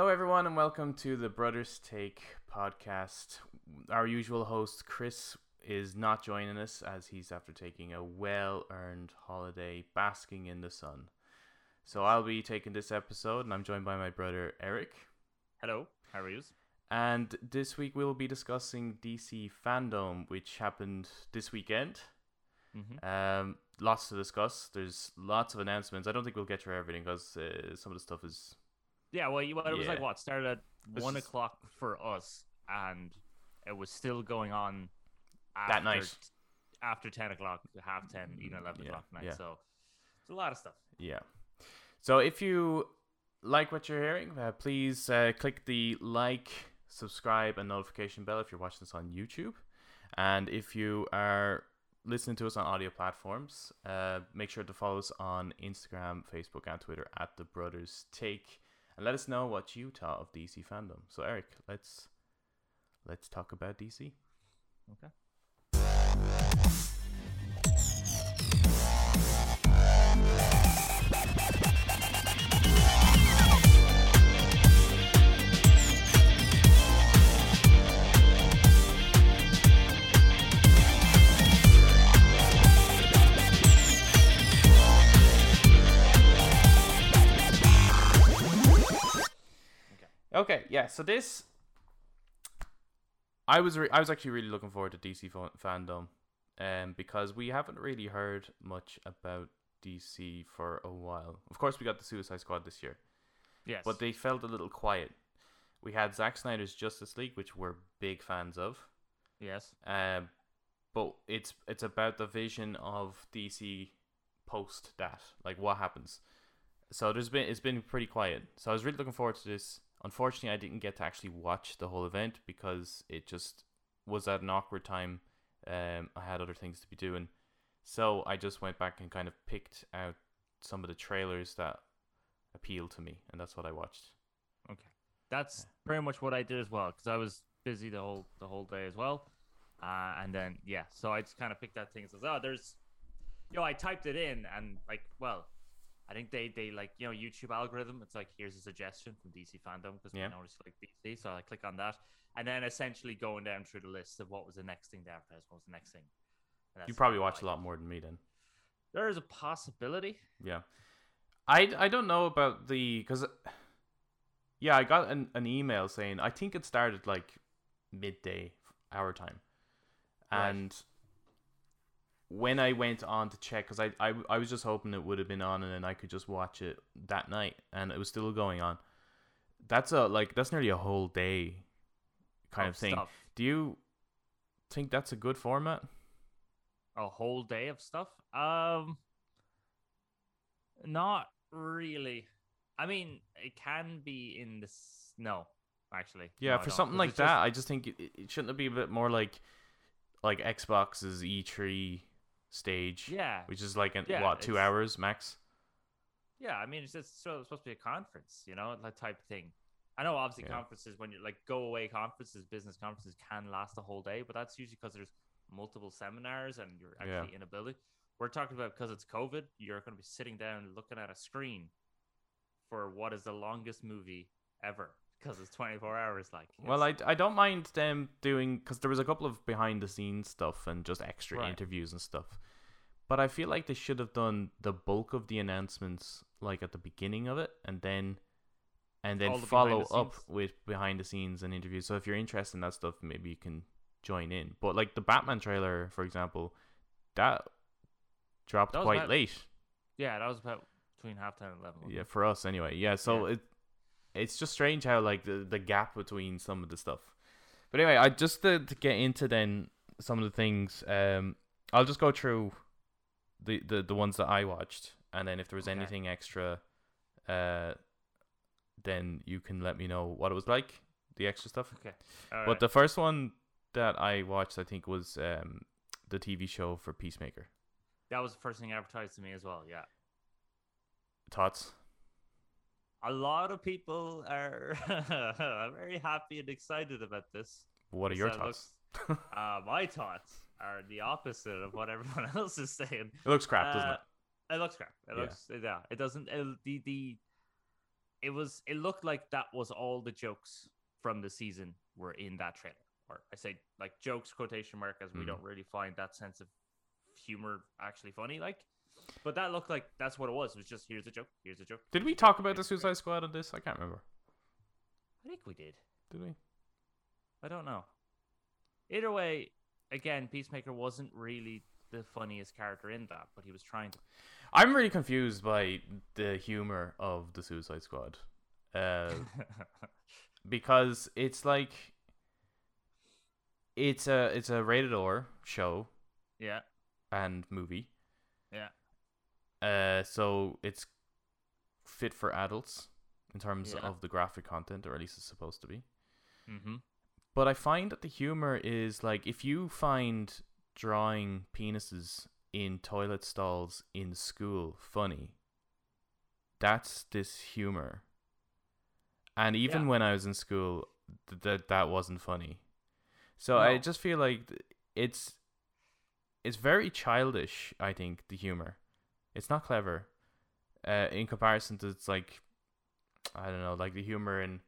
Hello, everyone, and welcome to the Brothers Take podcast. Our usual host, Kris, is not joining us as he's after taking a well earned holiday basking in the sun. So I'll be taking this episode, and I'm joined by my brother, Eric. Hello, how are you? And this week we'll be discussing DC Fandome, which happened this weekend. Mm-hmm. Um, lots to discuss. There's lots of announcements. I don't think we'll get through everything because uh, some of the stuff is Yeah, well, you, well, it was like what started at This one is- o'clock for us, and it was still going on That after, night. after ten o'clock, half ten, even eleven Yeah, o'clock night. yeah. So it's a lot of stuff. Yeah. So if you like what you're hearing, uh, please uh, click the like, subscribe, and notification bell if you're watching this on YouTube. And if you are listening to us on audio platforms, uh, make sure to follow us on Instagram, Facebook, and Twitter at the Brothers Take, and let us know what you thought of DC Fandome. So Eric, let's let's talk about DC. Okay. Okay, yeah. So this, I was re- I was actually really looking forward to DC fa- Fandome, um, because we haven't really heard much about DC for a while. Of course, we got the Suicide Squad this year, Yes, but they felt a little quiet. We had Zack Snyder's Justice League, which we're big fans of, yes, um, but it's it's about the vision of DC post that, like what happens. So there's been it's been pretty quiet. So I was really looking forward to this. Unfortunately, I didn't get to actually watch the whole event because it just was at an awkward time. Um, I had other things to be doing, so I just went back and kind of picked out some of the trailers that appealed to me, and that's what I watched. okay. That's pretty much what I did as well because I was busy the whole the whole day as well, uh, and then yeah, so I just kind of picked that thing. and Says, oh, there's, you know, I typed it in and like, well, I think they they like you know YouTube algorithm. It's like here's a suggestion from DC Fandome because Yeah. you like DC, so I click on that, and then essentially going down through the list of what was the next thing to advertise, what was the next thing. You probably kinda watched a lot more than me then. There is a possibility. Yeah, I I don't know about the because yeah, I got an an email saying I think it started like midday our time, Right. When I went on to check because I, I I was just hoping it would have been on and then I could just watch it that night and it was still going on. That's a like that's nearly a whole day kind of thing. stuff. Do you think that's a good format? a whole day of stuff? Um, not really. I mean, it can be in this. No, actually. Yeah, No, for something like it's just- that, I just think it, it shouldn't it be a bit more like like Xbox's E3 stage, yeah, which is like an, Yeah, what two hours max. yeah. I mean, it's just so it's supposed to be a conference, you know, that type of thing. I know, obviously, Yeah. conferences when you like go away conferences, business conferences can last a whole day, but that's usually because there's multiple seminars and you're Yeah. actually in a building. We're talking about because it's COVID, you're going to be sitting down looking at a screen for what is the longest movie ever because it's 24 hours. Like, Well, I, I don't mind them doing because there was a couple of behind the scenes stuff and just extra Right. interviews and stuff. But I feel like they should have done the bulk of the announcements like at the beginning of it, and then and then the follow the up with behind the scenes and interviews. So if you're interested in that stuff, maybe you can join in. But like the Batman trailer, for example, that dropped That quite about- late. yeah, that was about between half 10 and 11. Yeah, for us anyway. Yeah, so Yeah. it it's just strange how like the the gap between some of the stuff. But anyway, I just to, to get into then some of the things. Um, I'll just go through the the the ones that I watched, and then if there was Okay. anything extra, uh, then you can let me know what it was like, the extra stuff. Okay. But the first one that I watched, I think, was um the TV show for Peacemaker. that was the first thing advertised to me as well. Yeah. Thoughts? A lot of people are very happy and excited about this. What are your uh, thoughts? Uh, my thoughts are the opposite of what everyone else is saying. It looks crap, doesn't Uh, it? It looks crap. It Yeah. looks yeah. It doesn't. It, the the it was it looked like that was all the jokes from the season were in that trailer. Or I say like jokes quotation mark as we Mm. don't really find that sense of humor actually funny. Like, but that looked like that's what it was. It was just here's a joke, here's a joke. Did we talk about the here's a joke. Suicide Squad on this? I can't remember. I think we did. Did we? I don't know. Either way, again, Peacemaker wasn't really the funniest character in that, but he was trying to. I'm really confused by the humor of the Suicide Squad. Uh, because it's like it's a it's a rated R show yeah, and movie. Uh, so it's fit for adults in terms Yeah. of the graphic content, or at least it's supposed to be. mm-hmm. But I find that the humor is like if you find drawing penises in toilet stalls in school funny, that's this humor. And even Yeah. when I was in school, th- that that wasn't funny. So I just feel like it's it's very childish. I think the humor, it's not clever, uh, in comparison to it's like I don't know, like the humor in.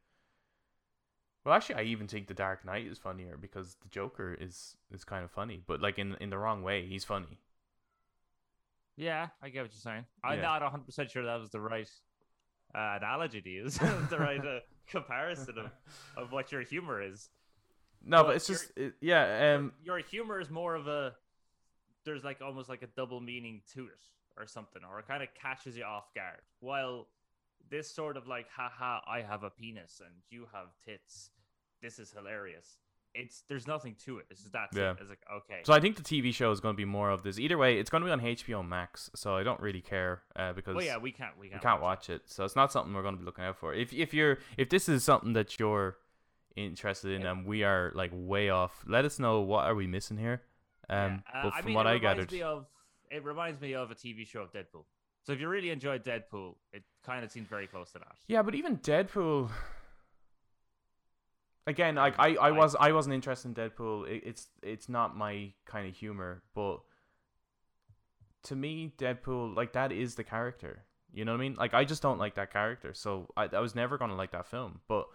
Well, actually, I even think the Dark Knight is funnier because the Joker is is kind of funny, but like in in the wrong way. He's funny. Yeah, I get what you're saying. I'm Yeah. not 100 percent sure that was the right uh, analogy to use, the right uh, comparison of, of what your humor is. No, Well, but it's just it, yeah. Um, your humor is more of a there's like almost like a double meaning to it or something, or it kind of catches you off guard. While this sort of like, haha, I have a penis and you have tits. This is hilarious. It's there's nothing to it. It's just that. Yeah. Yeah. It's like okay. so I think the TV show is going to be more of this. Either way, it's going to be on HBO Max, so I don't really care uh, because well, yeah, we can't. We we can't. can't watch it. So it's not something we're going to be looking out for. If if you're if this is something that you're interested in Yeah. and we are like way off, let us know what are we missing here. Um, Yeah, uh, but I from mean, what it I gathered, of it reminds me of a TV show of Deadpool. So if you really enjoyed Deadpool, it kind of seems very close to that. Yeah, but even Deadpool. Again, like I, I was I wasn't interested in Deadpool. It, it's it's not my kind of humor, but to me, Deadpool like that is the character. You know what I mean? Like I just don't like that character, so I, I was never gonna like that film. But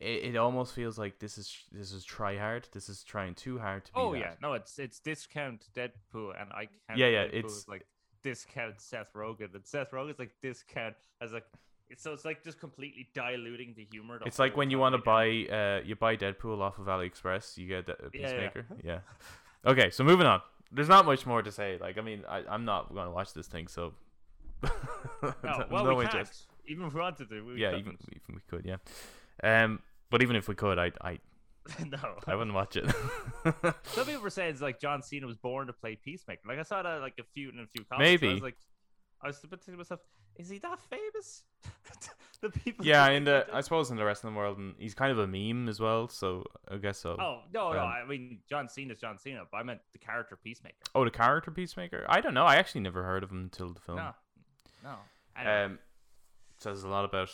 it, it almost feels like this is this is try hard. This is trying too hard to be. Oh that. yeah, no, it's it's discount Deadpool, and I can't. Yeah, yeah, Deadpool it's- like discount Seth Rogen, and Seth Rogen's like discount as like it's so it's like just completely diluting the humor. the It's like when you want to buy uh you buy Deadpool off of AliExpress, you get a Yeah, yeah. Peacemaker. Yeah. Okay, so moving on. There's not much more to say. Like, I mean, I, I'm not going to watch this thing, so No, well, no we interest. can't. Even if we wanted to, we Yeah, even even we could, yeah. Um, but even if we could, I I no. I wouldn't watch it. Some people were saying it's like John Cena was born to play Peacemaker. Like I saw that like a few in a few comments. I Maybe. was like, I was thinking to myself, is he that famous? the people. yeah, in the I suppose in the rest of the world, and he's kind of a meme as well. So I guess so. Oh no, no! Um, I mean, John Cena's John Cena, but I meant the character Peacemaker. Oh, the character Peacemaker. I don't know. I actually never heard of him until the film. No, no. Um, says a lot about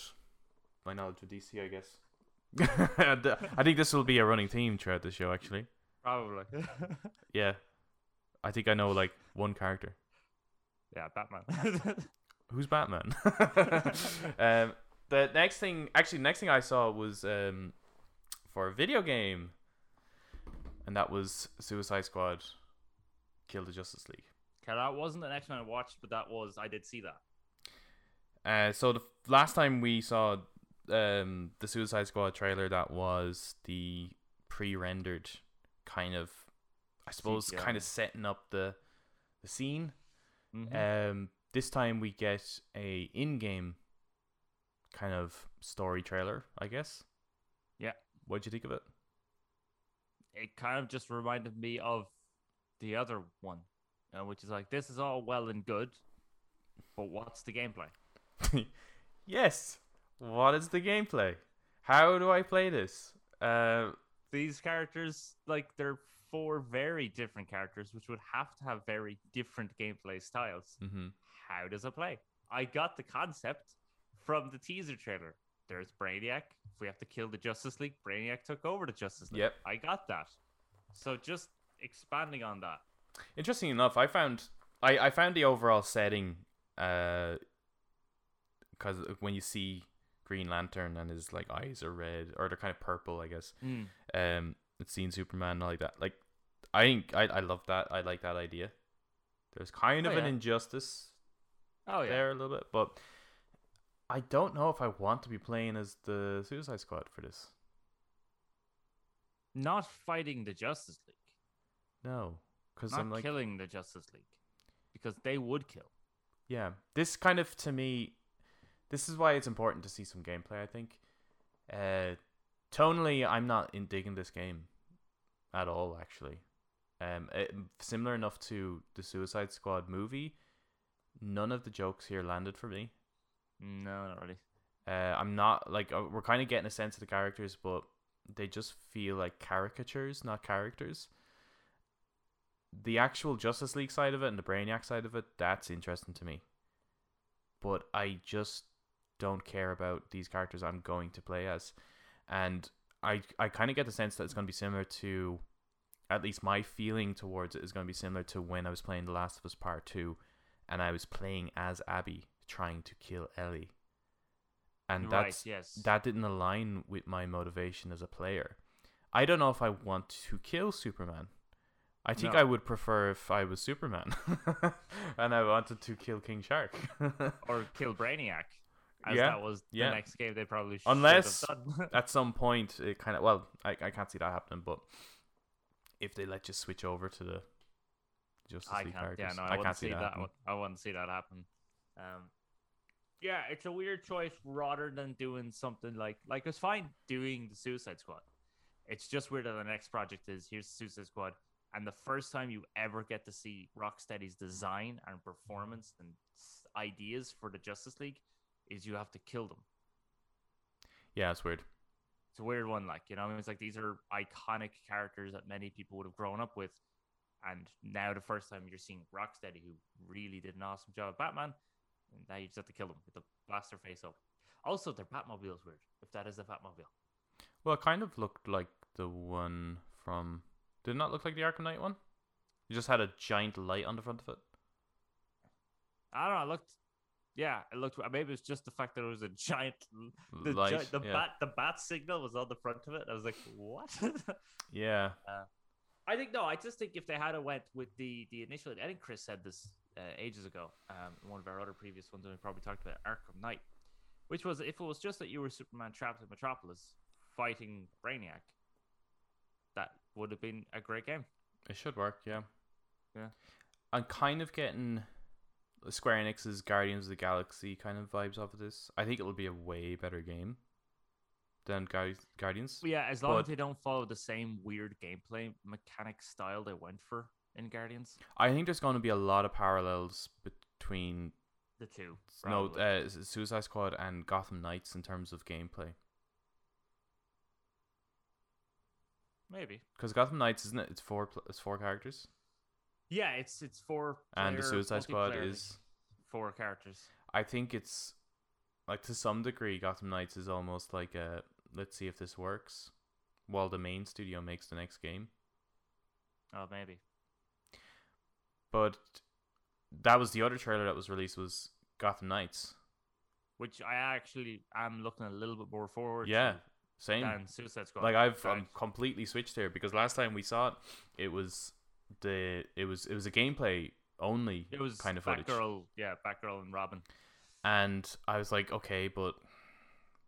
my knowledge of DC, I guess. And, I think this will be a running theme throughout the show. Actually, probably. yeah. I think I know like one character. yeah, Batman. Who's Batman? um, the next thing, actually, next thing I saw was um, for a video game, and that was Suicide Squad: Kill the Justice League. okay, that wasn't the next one I watched, but that was I did see that. Uh, so the last time we saw um, the Suicide Squad trailer, that was the pre-rendered kind of, I suppose, CGI. kind of setting up the the scene. Mhm. Um, this time we get a in-game kind of story trailer, I guess. Yeah. What'd you think of it? it kind of just reminded me of the other one, uh, which is like this is all well and good, but what's the gameplay? yes. What is the gameplay? How do I play this? Uh, These characters, like they're four very different characters, which would have to have very different gameplay styles. mhm. How does it play? I got the concept from the teaser trailer. There's Brainiac. If we have to kill the Justice League, Brainiac took over the Justice League. Yep. I got that. So just expanding on that. Interesting enough, I found I, I found the overall setting uh because when you see Green Lantern and his like eyes are red or they're kind of purple, I guess. Mm. Um, it's seen Superman like that. Like, I think I I love that. I like that idea. There's kind Oh, of an injustice Oh yeah. there a little bit, but I don't know if I want to be playing as the Suicide Squad for this. Not fighting the Justice League. No, because I'm like, killing the Justice League. Because they would kill. yeah, this kind of to me, this is why it's important to see some gameplay. I think, uh, tonally, I'm not in digging this game at all. Actually, um, it, similar enough to the Suicide Squad movie. None of the jokes here landed for me. No, not really. Uh, I'm not like uh, we're kind of getting a sense of the characters, but they just feel like caricatures, not characters. The actual Justice League side of it and the Brainiac side of it, that's interesting to me. But I just don't care about these characters I'm going to play as. And I I kind of get the sense that it's going to be similar to at least my feeling towards it is going to be similar to when I was playing The Last of Us Part 2 and I was playing as Abby trying to kill Ellie. And right, yes. that didn't align with my motivation as a player. I don't know if I want to kill Superman. I think No. I would prefer if I was Superman and I wanted to kill King Shark. or kill Brainiac. As Yeah, that was yeah. the next game they probably should Unless-. At some point, it kind of well, I, I can't see that happening, but if they let you switch over to the Justice I League can't. Yeah, characters, no, I, I, can't see that. that. I wouldn't see that happen. Um, yeah, it's a weird choice. Rather than doing something like like it's fine doing the Suicide Squad. It's just weird that the next project is here's the Suicide Squad, and the first time you ever get to see Rocksteady's design and performance and ideas for the Justice League is you have to kill them. Yeah, it's weird. it's a weird one. Like you know, I mean, it's like these are iconic characters that many people would have grown up with, and now the first time you're seeing Rocksteady, who really did an awesome job at Batman, and now you just have to kill them with the blaster face up. Also, their Batmobile is weird. If that is a Batmobile, Well, it kind of looked like the one from. Did it not look like the Arkham Knight one? You just had a giant light on the front of it. I don't know. It looked, yeah, it looked. Maybe it's just the fact that it was a giant. The, light. gi- the yeah. bat, the bat signal was on the front of it. I was like, what? yeah. I think no. I just think if they had a went with the the initial, I think Kris said this uh, ages ago. Um, one of our other previous ones, and we probably talked about Arkham Knight, which was if it was just that you were Superman trapped in Metropolis fighting Brainiac, that would have been a great game. It should work, yeah. Yeah. I'm kind of getting Square Enix's Guardians of the Galaxy kind of vibes off of this. I think it'll be a way better game than Guardi- Guardians. Yeah, as long as they don't follow the same weird gameplay mechanic style they went for in Guardians, I think there's going to be a lot of parallels between the two. no uh, Suicide Squad and Gotham Knights in terms of gameplay. maybe. Because Gotham Knights isn't it? It's four. It's four characters, Yeah, it's it's four. and the Suicide Squad is. four characters. I think it's like to some degree, Gotham Knights is almost like a let's see if this works, while the main studio makes the next game. Oh, maybe. But that was the other trailer that was released was Gotham Knights. which I actually am looking a little bit more forward Yeah, to same. than Suicide Squad. Like I've Right. um, completely switched here because last time we saw it, it was the it was it was a gameplay only it was kind of footage, Batgirl, yeah, Batgirl and Robin. and I was like, okay, but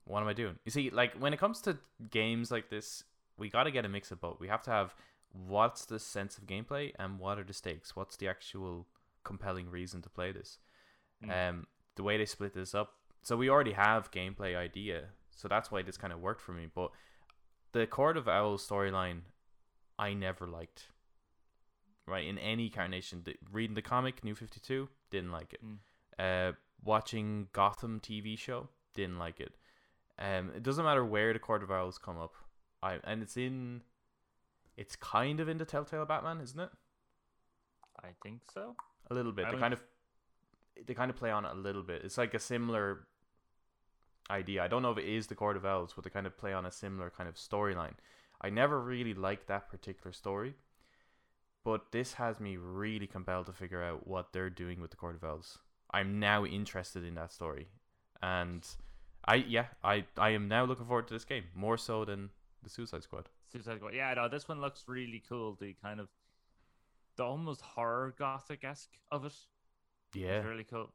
what am I doing? You see, like when it comes to games like this, we got to get a mix of both. We have to have what's the sense of gameplay and what are the stakes. What's the actual compelling reason to play this? Mm. Um, the way they split this up, so we already have gameplay idea, so that's why this kind of worked for me. But the Court of Owls storyline, I never liked. Right in any carnation, the, reading the comic New Fifty Two didn't like it. Mm. Uh, watching Gotham TV show didn't like it. Um, it doesn't matter where the Court of Owls come up, I and it's in, it's kind of in the Telltale Batman, isn't it? I think so. A little bit. I They would- kind of they kind of play on it a little bit. It's like a similar idea. I don't know if it is the Court of Owls, but they kind of play on a similar kind of storyline. I never really liked that particular story, but this has me really compelled to figure out what they're doing with the Court of Owls. I'm now interested in that story, and I yeah I I am now looking forward to this game more so than the Suicide Squad. Suicide Squad. Yeah, no, this one looks really cool. The kind of the almost horror gothic esque of it. Yeah, It's really cool.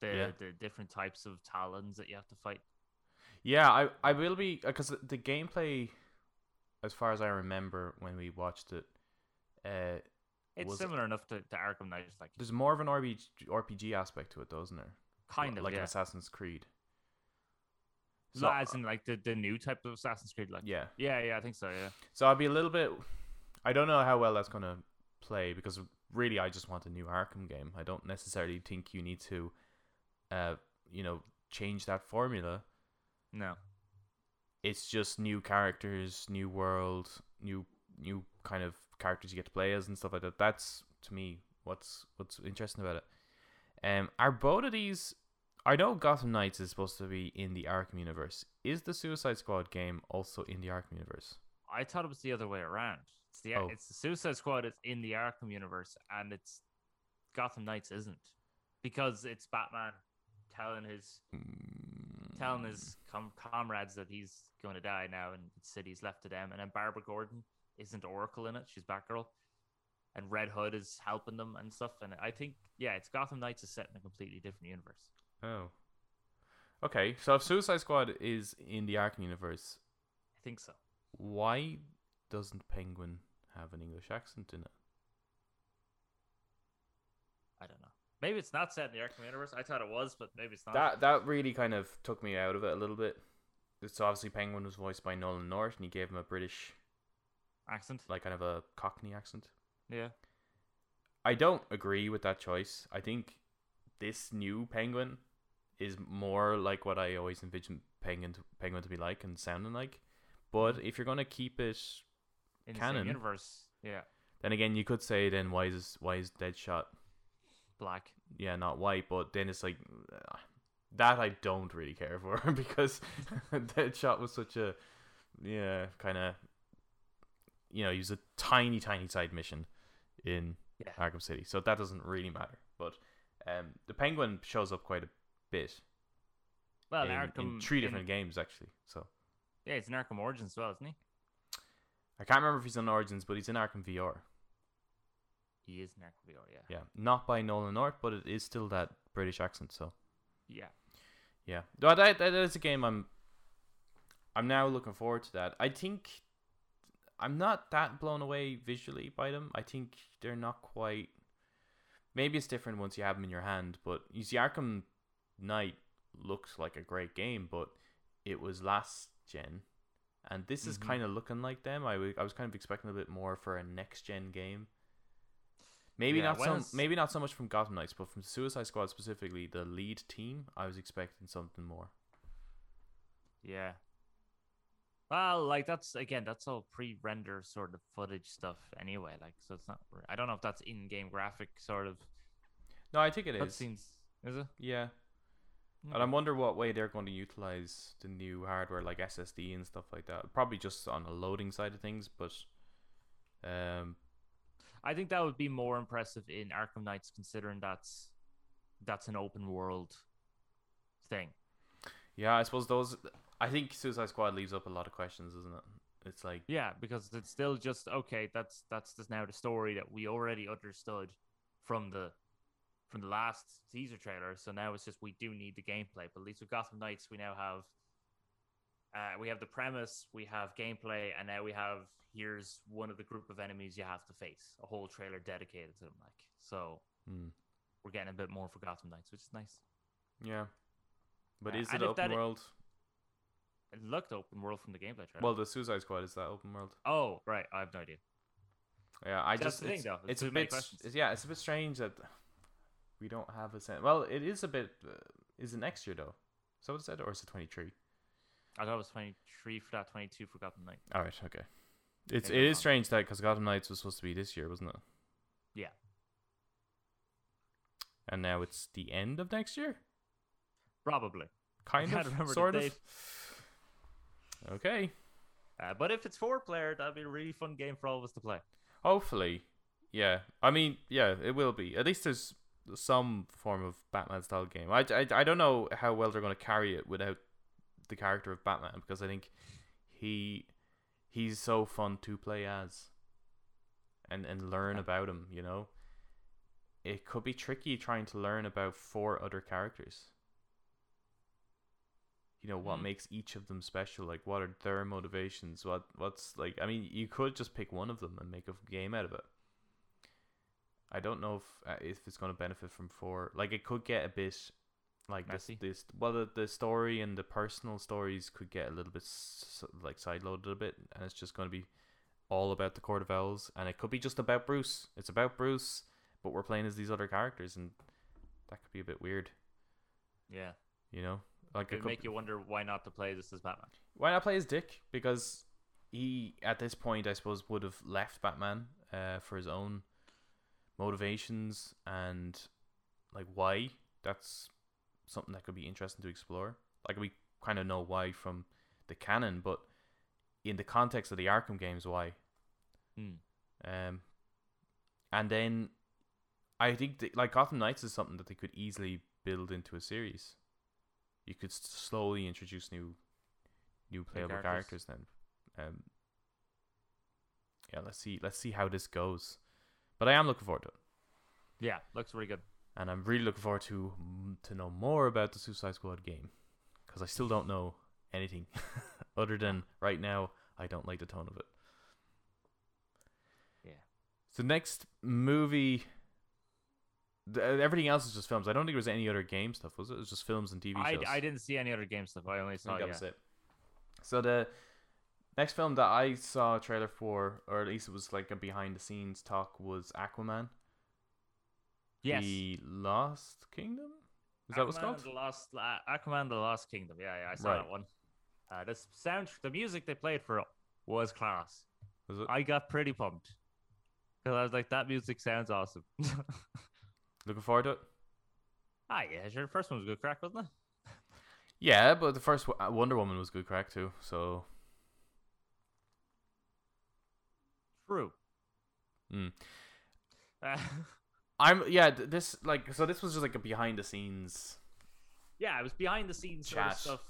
The Yeah. the different types of talons that you have to fight. yeah. I I will be because the, the gameplay, as far as I remember when we watched it, uh, It's similar enough to, to Arkham Knight, like there's more of an RPG, RPG aspect to it, doesn't there? kind of like yeah. an Assassin's Creed. So, as in like the, the new type of Assassin's Creed, like yeah, yeah, yeah, I think so, yeah. so I'd be a little bit. I don't know how well that's gonna play because really I just want a new Arkham game. I don't necessarily think you need to, uh, you know, change that formula. No, it's just new characters, new world, new new kind of characters you get to play as and stuff like that. That's to me what's what's interesting about it. Um, are both of these? I know Gotham Knights is supposed to be in the Arkham universe. Is the Suicide Squad game also in the Arkham universe? I thought it was the other way around. It's the Oh. it's the Suicide Squad. It's in the Arkham universe, and it's Gotham Knights isn't because it's Batman telling his telling his com- comrades that he's going to die now, and the city's left to them. And then Barbara Gordon isn't Oracle in it; she's Batgirl, and Red Hood is helping them and stuff. And I think, yeah, it's Gotham Knights is set in a completely different universe. Oh, okay. So if Suicide Squad is in the Arkham universe, I think so. why doesn't Penguin have an English accent in it? I don't know. Maybe it's not set in the Arkham universe. I thought it was, but maybe it's not. That that really kind of took me out of it a little bit. It's obviously Penguin was voiced by Nolan North, and he gave him a British, accent. like kind of a Cockney accent. Yeah. I don't agree with that choice. I think this new Penguin is more like what I always envisioned Penguin to, Penguin to be like and sounding like. But if you're gonna keep it, In the Canon. same universe. Yeah. then again, you could say then why is why is Deadshot Black. yeah not white? But then it's like uh, that I don't really care for because Deadshot was such a yeah kind of you know he was a tiny tiny side mission in Yeah. Arkham City, so that doesn't really matter. But um, the Penguin shows up quite a bit Well, in, Arkham in three in- different games actually. So Yeah, it's in Arkham Origins as well, isn't he? I can't remember if he's in Origins, but he's in Arkham VR. He is in Arkham VR. Yeah. Yeah, not by Nolan North, but it is still that British accent. So Yeah. yeah, no, that that is a game I'm. I'm now looking forward to that. I think I'm not that blown away visually by them. I think they're not quite. Maybe it's different once you have them in your hand, but you see, Arkham Knight looks like a great game, but it was last gen, and this is Mhm. kind of looking like them. I I was kind of expecting a bit more for a next gen game. Maybe Yeah, not so. is- Maybe not so much from Gotham Knights, but from Suicide Squad specifically, the lead team. I was expecting something more. Yeah. Well, like that's again, that's all pre-render sort of footage stuff anyway. Like, so it's not. I don't know if that's in-game graphic sort of No, I think it is. cutscenes. Is it? Yeah, and I wonder what way they're going to utilize the new hardware, like SSD and stuff like that. Probably just on the loading side of things, but um, I think that would be more impressive in Arkham Knights, considering that's that's an open world thing. yeah, I suppose those. I think Suicide Squad leaves up a lot of questions, isn't it? It's like Yeah, because it's still just okay. That's that's just now the story that we already understood from the from the last teaser trailer. So now it's just we do need the gameplay. But at least with Gotham Knights, we now have uh, we have the premise, we have gameplay, and now we have here's one of the group of enemies you have to face. A whole trailer dedicated to them. Like so, hmm, we're getting a bit more for Gotham Knights, which is nice. yeah. But Uh, is it open world? It looked open world from the gameplay trailer. Well, the Suicide Squad is that open world. oh right, I have no idea. Yeah, I That's just the thing, it's, though. There's it's a many bit questions. it's- yeah, it's a bit strange that we don't have a sense. Well, it is a bit. Uh, is it next year though? So what is that, or is it twenty three? I thought it was twenty three for that, twenty two for Gotham Knight. All right, okay. It's Maybe I'm is wrong. strange that because Gotham Knights was supposed to be this year, wasn't it? Yeah. And now it's the end of next year, Probably. kind can't of, remember the sort of. Okay, Uh, but if it's four player, that'd be a really fun game for all of us to play. hopefully, yeah. I mean, yeah, it will be. At least there's some form of Batman style game. I, I, I don't know how well they're going to carry it without the character of Batman because I think he he's so fun to play as and and learn about him, you know. It could be tricky trying to learn about four other characters. You know what Hmm. makes each of them special? Like what are their motivations? What what's like? I mean, you could just pick one of them and make a game out of it. I don't know if uh, if it's going to benefit from four. Like it could get a bit like this Messy? this well the, the story and the personal stories could get a little bit s- like sideloaded a bit, and it's just going to be all about the Court of Owls, and it could be just about Bruce. It's about Bruce, but we're playing as these other characters, and that could be a bit weird, Yeah. you know. Like it could make you wonder why not to play this as Batman. why not play as Dick? Because he, at this point, I suppose, would have left Batman uh, for his own motivations and like why. That's something that could be interesting to explore. Like we kind of know why from the canon, but in the context of the Arkham games, why? Hmm. Um, and then I think like Gotham Knights is something that they could easily build into a series. You could slowly introduce new, new playable characters. characters. then. Um, yeah, let's see. Let's see how this goes. But I am looking forward to it, Yeah, looks really good. and I'm really looking forward to to know more about the Suicide Squad game, because I still don't know anything other than right now I don't like the tone of it. Yeah. So next movie, everything else is just films. I don't think there was any other game stuff. Was it? It was just films and TV I, shows. I didn't see any other game stuff. I only I saw think that yeah. it. So the next film that I saw a trailer for, or at least it was like a behind the scenes talk, was Aquaman. Yes. The Lost Kingdom. Is that what's Aquaman called? The Lost uh, Aquaman: The Lost Kingdom. Yeah, yeah, I saw Right. that one. Uh, the sound, the music they played for it was class. Was it? I got pretty pumped because I was like, that music sounds awesome. Looking forward to it. ah, yeah, sure. The first one was good crack, wasn't it? Yeah, but the first uh, Wonder Woman was good crack too. So True. mm. Uh, I'm yeah. This like so this was just like a behind the scenes. yeah, it was behind the scenes sort of stuff,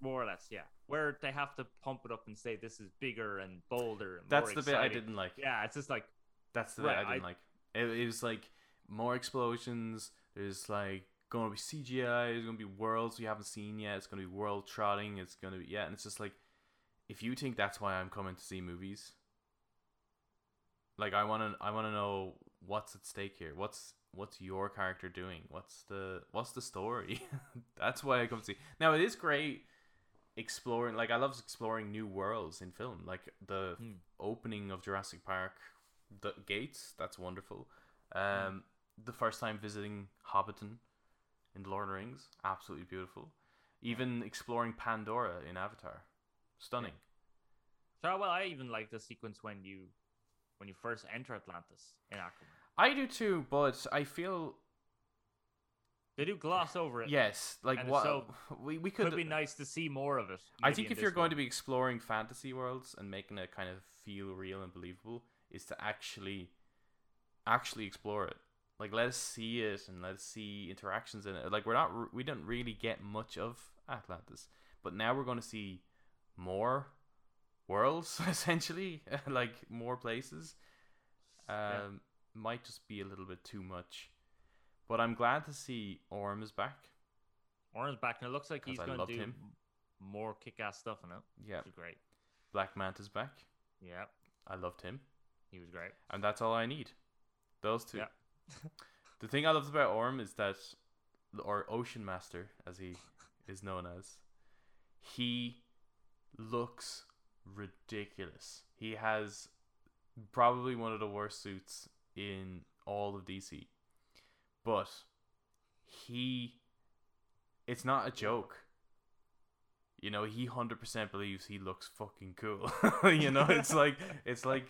more or less. Yeah, where they have to pump it up and say this is bigger and bolder. And That's the bit I didn't like. Yeah, it's just like That's the bit I didn't I- like. It, it was like more explosions. There's like going to be CGI. There's going to be worlds we haven't seen yet. It's going to be world trotting. It's going to be yeah, and it's just like if you think that's why I'm coming to see movies, like I want to I want to know what's at stake here. What's what's your character doing? What's the what's the story? that's why I come to see. Now it is great exploring like I love exploring new worlds in film. Like the Hmm. opening of Jurassic Park the gates, that's wonderful. Um the first time visiting Hobbiton in the Lord of the Rings, absolutely beautiful. Even exploring Pandora in Avatar. Stunning. so. Well, I even like the sequence when you when you first enter Atlantis in Aquaman. I do too, but I feel They do gloss over it. yes, like what so we we could could be nice to see more of it. I think if you're going one. to be exploring fantasy worlds and making it kind of feel real and believable, is to actually, actually explore it. Like let us see it and let us see interactions in it. Like we're not, we don't really get much of Atlantis, but now we're going to see more worlds essentially, like more places. Um, Yeah. might just be a little bit too much, but I'm glad to see Orm is back. Orange back, and it looks like he's going to do him. more kick-ass stuff in it. Yeah, great. Black Manta's back. Yeah, I loved him. he was great. and that's all I need. Those two. Yeah. The thing I loved about Orm is that, or Ocean Master, as he is known as, he looks ridiculous. He has probably one of the worst suits in all of DC, but he, it's not a joke. You know, he hundred percent believes he looks fucking cool. you know, it's like it's like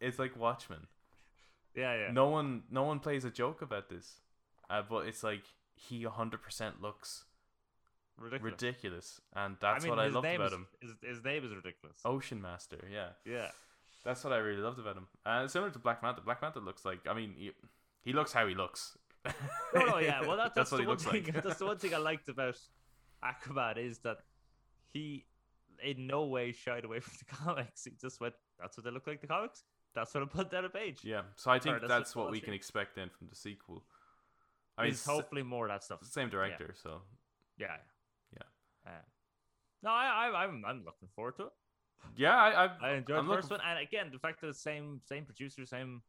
it's like Watchmen. Yeah, yeah. No one, no one plays a joke about this, uh, but it's like he hundred percent looks ridiculous. ridiculous, and that's I mean, what I loved about is, him. His, his name is ridiculous. Ocean Master, yeah, yeah. that's what I really loved about him. Uh, similar to Black Manta, Black Manta looks like, I mean, he, he looks how he looks. oh no, yeah. Well, that, that's, that's what he looks thing. like. that's the one thing I liked about Aquaman is that he, in no way, shied away from the comics. He just went, "That's what they look like the comics. That's what I put down a page." yeah, so I think that's that's, the what we can expect then from the sequel. I mean, hopefully more of that stuff. same director, so Yeah, Yeah. Uh, no, I, I, I'm, I'm looking forward to it. yeah, I I, I enjoyed I'm the first one, and again, the fact that the same, same producer, same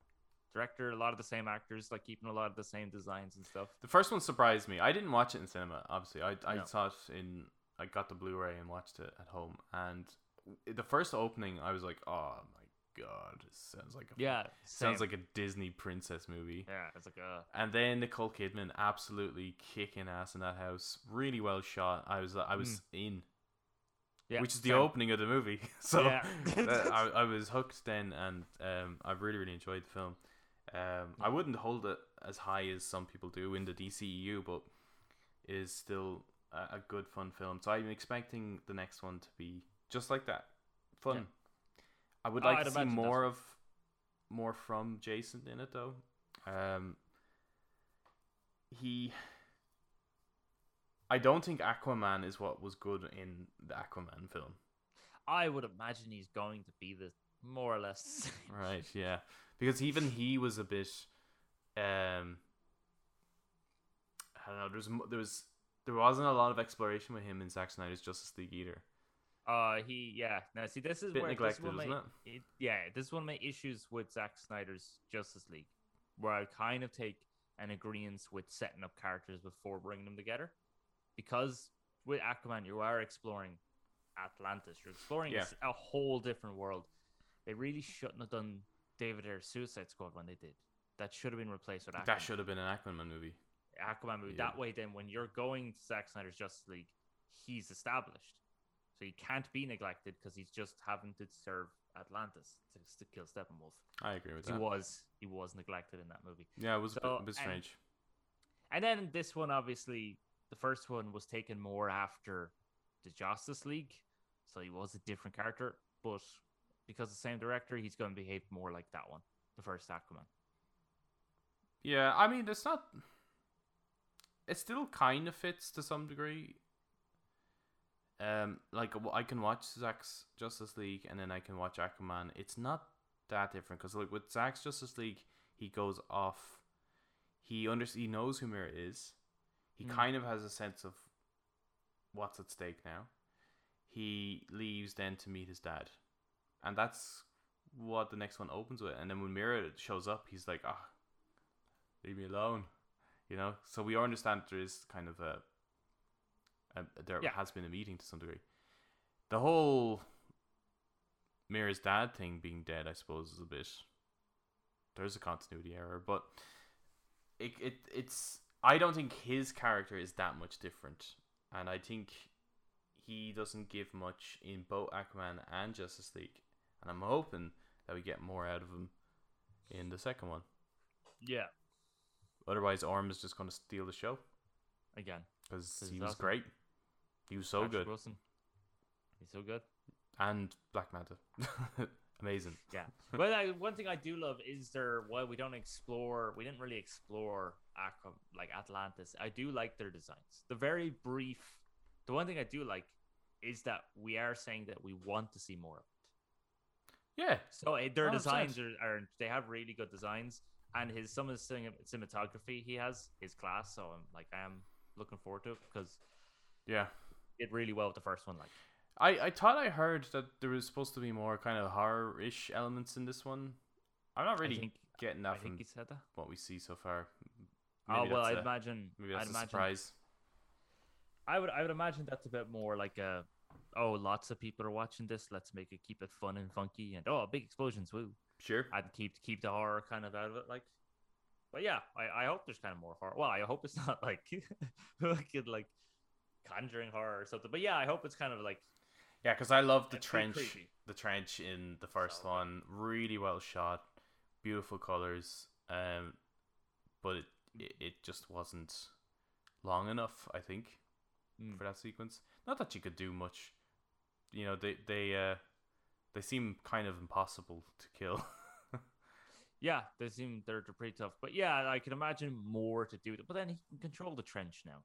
director, a lot of the same actors, like keeping a lot of the same designs and stuff. The first one surprised me. I didn't watch it in cinema. Obviously, I I No. saw it in. I got the Blu-ray and watched it at home. And the first opening, I was like, "Oh my god, this sounds like a Yeah, sounds same. like a Disney princess movie." yeah, it's like a And then Nicole Kidman absolutely kicking ass in that house. Really well shot. I was I was in, Mm. yeah, which is the same. opening of the movie. So Yeah. that- I, I was hooked then, and um, I really really enjoyed the film. Um, I wouldn't hold it as high as some people do in the DCEU, but it is still a, a good fun film. So I'm expecting the next one to be just like that, fun. Yeah. I would Oh, like I'd to see more of more from Jason in it though. Um, he. I don't think Aquaman is what was good in the Aquaman film. I would imagine he's going to be the more or less. Right, yeah. Because even he was a bit um I don't know, there's there was there wasn't a lot of exploration with him in Zack Snyder's Justice League either. Uh, he yeah. Now see, this is Bit where neglected, this is one my, it? Yeah, this is one of my issues with Zack Snyder's Justice League, where I kind of take an agreement with setting up characters before bringing them together, because with Aquaman you are exploring Atlantis, you're exploring Yeah. a whole different world. They really shouldn't have done David Ayer's Suicide Squad when they did. That should have been replaced with Aquaman. That should have been an Aquaman movie. Aquaman movie. Yeah. That way, then when you're going to Zack Snyder's Justice League, he's established, so he can't be neglected because he's just having to serve Atlantis to, to kill Steppenwolf. I agree with that. He was he was neglected in that movie, Yeah, it was a bit, a bit and- strange. and then this one obviously the first one was taken more after the Justice League, so he was a different character, but because the same director, he's going to behave more like that one, the first Aquaman. Yeah, I mean, it's not. It still kind of fits to some degree. Um, like I can watch Zack's Justice League and then I can watch Aquaman. It's not that different because like with Zack's Justice League, he goes off. He under he knows who Mira is. He Mm. kind of has a sense of what's at stake now. He leaves then to meet his dad, and that's what the next one opens with. And then when Mira shows up, he's like, ah, leave me alone, you know. So we all understand there is kind of a, a there Yeah. has been a meeting to some degree. The whole Mira's dad thing being dead, I suppose, is a bit. There's a continuity error, but it it it's. I don't think his character is that much different, and I think he doesn't give much in both Aquaman and Justice League, and I'm hoping that we get more out of him in the second one. Yeah, Otherwise, Orm is just going to steal the show again, because he was awesome. great. He was so Patrick good, Wilson. He's so good. and Black Manta, amazing. Yeah. well, I, one thing I do love is there. While we don't explore, we didn't really explore Aqua, like Atlantis. I do like their designs. The very brief. The one thing I do like is that we are saying that we want to see more of it. Yeah, So uh, their 100%. designs are, are they have really good designs, and his some of the cinematography he has is class. So I'm like I am looking forward to it because yeah. It did really well with the first one. Like I, I thought I heard that there was supposed to be more kind of horror-ish elements in this one. I'm not really think getting I that from he said that. what we see so far. Oh well, I'd imagine. maybe I'd a imagine surprise. I would I would imagine that's a bit more like a oh lots of people are watching this let's make it keep it fun and funky and oh big explosions woo Sure. I'd keep keep the horror kind of out of it like but yeah I, I hope there's kind of more horror well I hope it's not like fucking like conjuring horror or something but yeah I hope it's kind of like Yeah, because I love the trench. creepy. The trench in the first So good. one, really well shot, beautiful colors. Um, but it, it it just wasn't long enough. I think Mm. for that sequence. Not that you could do much. You know, they they uh they seem kind of impossible to kill. Yeah, they seem they're, they're pretty tough. But yeah, I can imagine more to do it. But then he can control the trench now.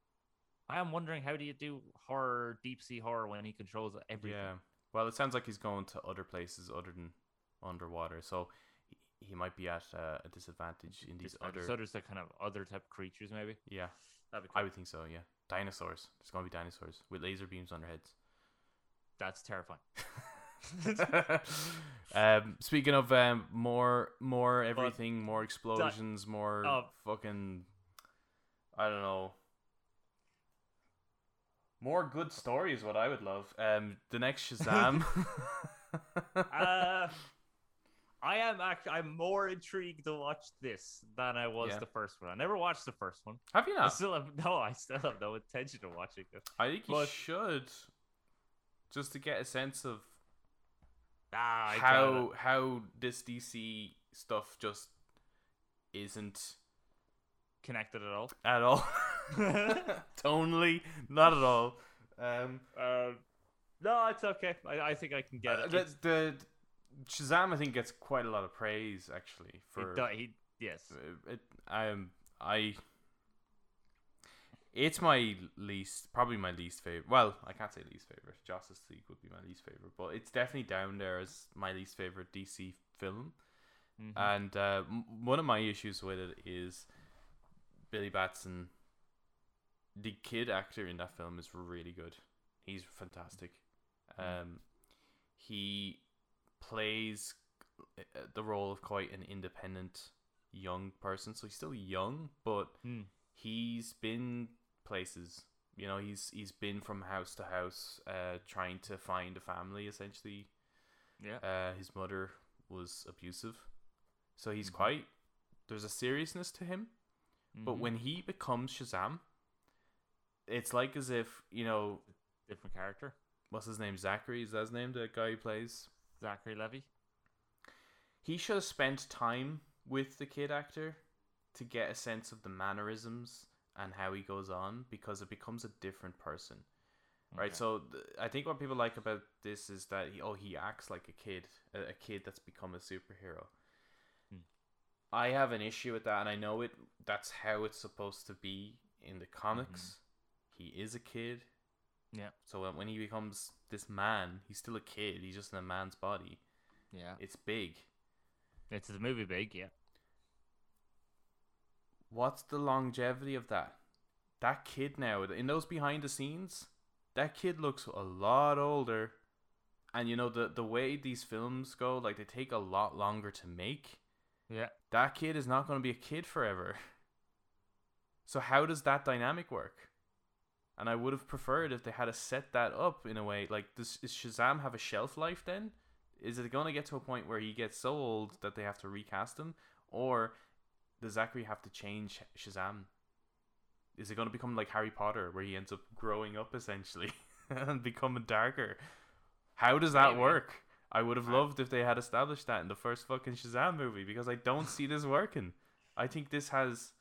I am wondering how do you do horror, deep sea horror when he controls everything? Yeah. Well, it sounds like he's going to other places other than underwater, so he, might be at uh, a disadvantage in these other. So there's the kind of other type of creatures, maybe. yeah, be I would think so. Yeah, dinosaurs. There's gonna be dinosaurs with laser beams on their heads. That's terrifying. um, speaking of um, more, more everything, more explosions, more Oh. fucking, I don't know, more good stories. What I would love. Um, the next Shazam. uh, I am actually I'm more intrigued to watch this than I was Yeah. the first one. I never watched the first one. Have you I still have no. I still have no intention of watching it. I think you but- should, just to get a sense of Ah, I how how this DC stuff just isn't connected at all. at all. Tonally, not at all. Um, Uh, no, it's okay. I, I think I can get uh, it. the, the Shazam, I think, gets quite a lot of praise actually for it he, yes. uh, it. Um, I. It's my least, probably my least favorite. Well, I can't say least favorite. Justice League would be my least favorite, but it's definitely down there as my least favorite DC film. Mhm. And uh, m- one of my issues with it is Billy Batson. The kid actor in that film is really good. He's fantastic. Mm. Um, he plays uh, the role of quite an independent young person. So he's still young, but Hmm. he's been places. You know, he's he's been from house to house, uh, trying to find a family. Essentially, yeah. uh, his mother was abusive, so he's Mhm. quite. There's a seriousness to him, but Mhm. when he becomes Shazam, it's like as if you know different character, what's his name, Zachary. Is that his name? The guy who plays. Zachary Levi. He should have spent time with the kid actor to get a sense of the mannerisms and how he goes on because it becomes a different person. Right, so th- I think what people like about this is that he, oh he acts like a kid, a, a kid that's become a superhero. Hmm. I have an issue with that, and I know it. That's how it's supposed to be in the comics. He is a kid, Yeah. so when- he becomes this man, he's still a kid. He's just in a man's body. Yeah. It's big. It's the movie big. Yeah. What's the longevity of that? That kid now in those behind the scenes, that kid looks a lot older. And you know the the way these films go, like they take a lot longer to make. Yeah. That kid is not going to be a kid forever. So how does that dynamic work? And I would have preferred if they had to set that up in a way like does, does Shazam have a shelf life then? Is it going to get to a point where he gets so old that they have to recast him, or does Zachary have to change Shazam? Is it going to become like Harry Potter, where he ends up growing up essentially and becoming darker? How does that Maybe. work? I would have loved if they had established that in the first fucking Shazam movie because I don't see this working. I think this has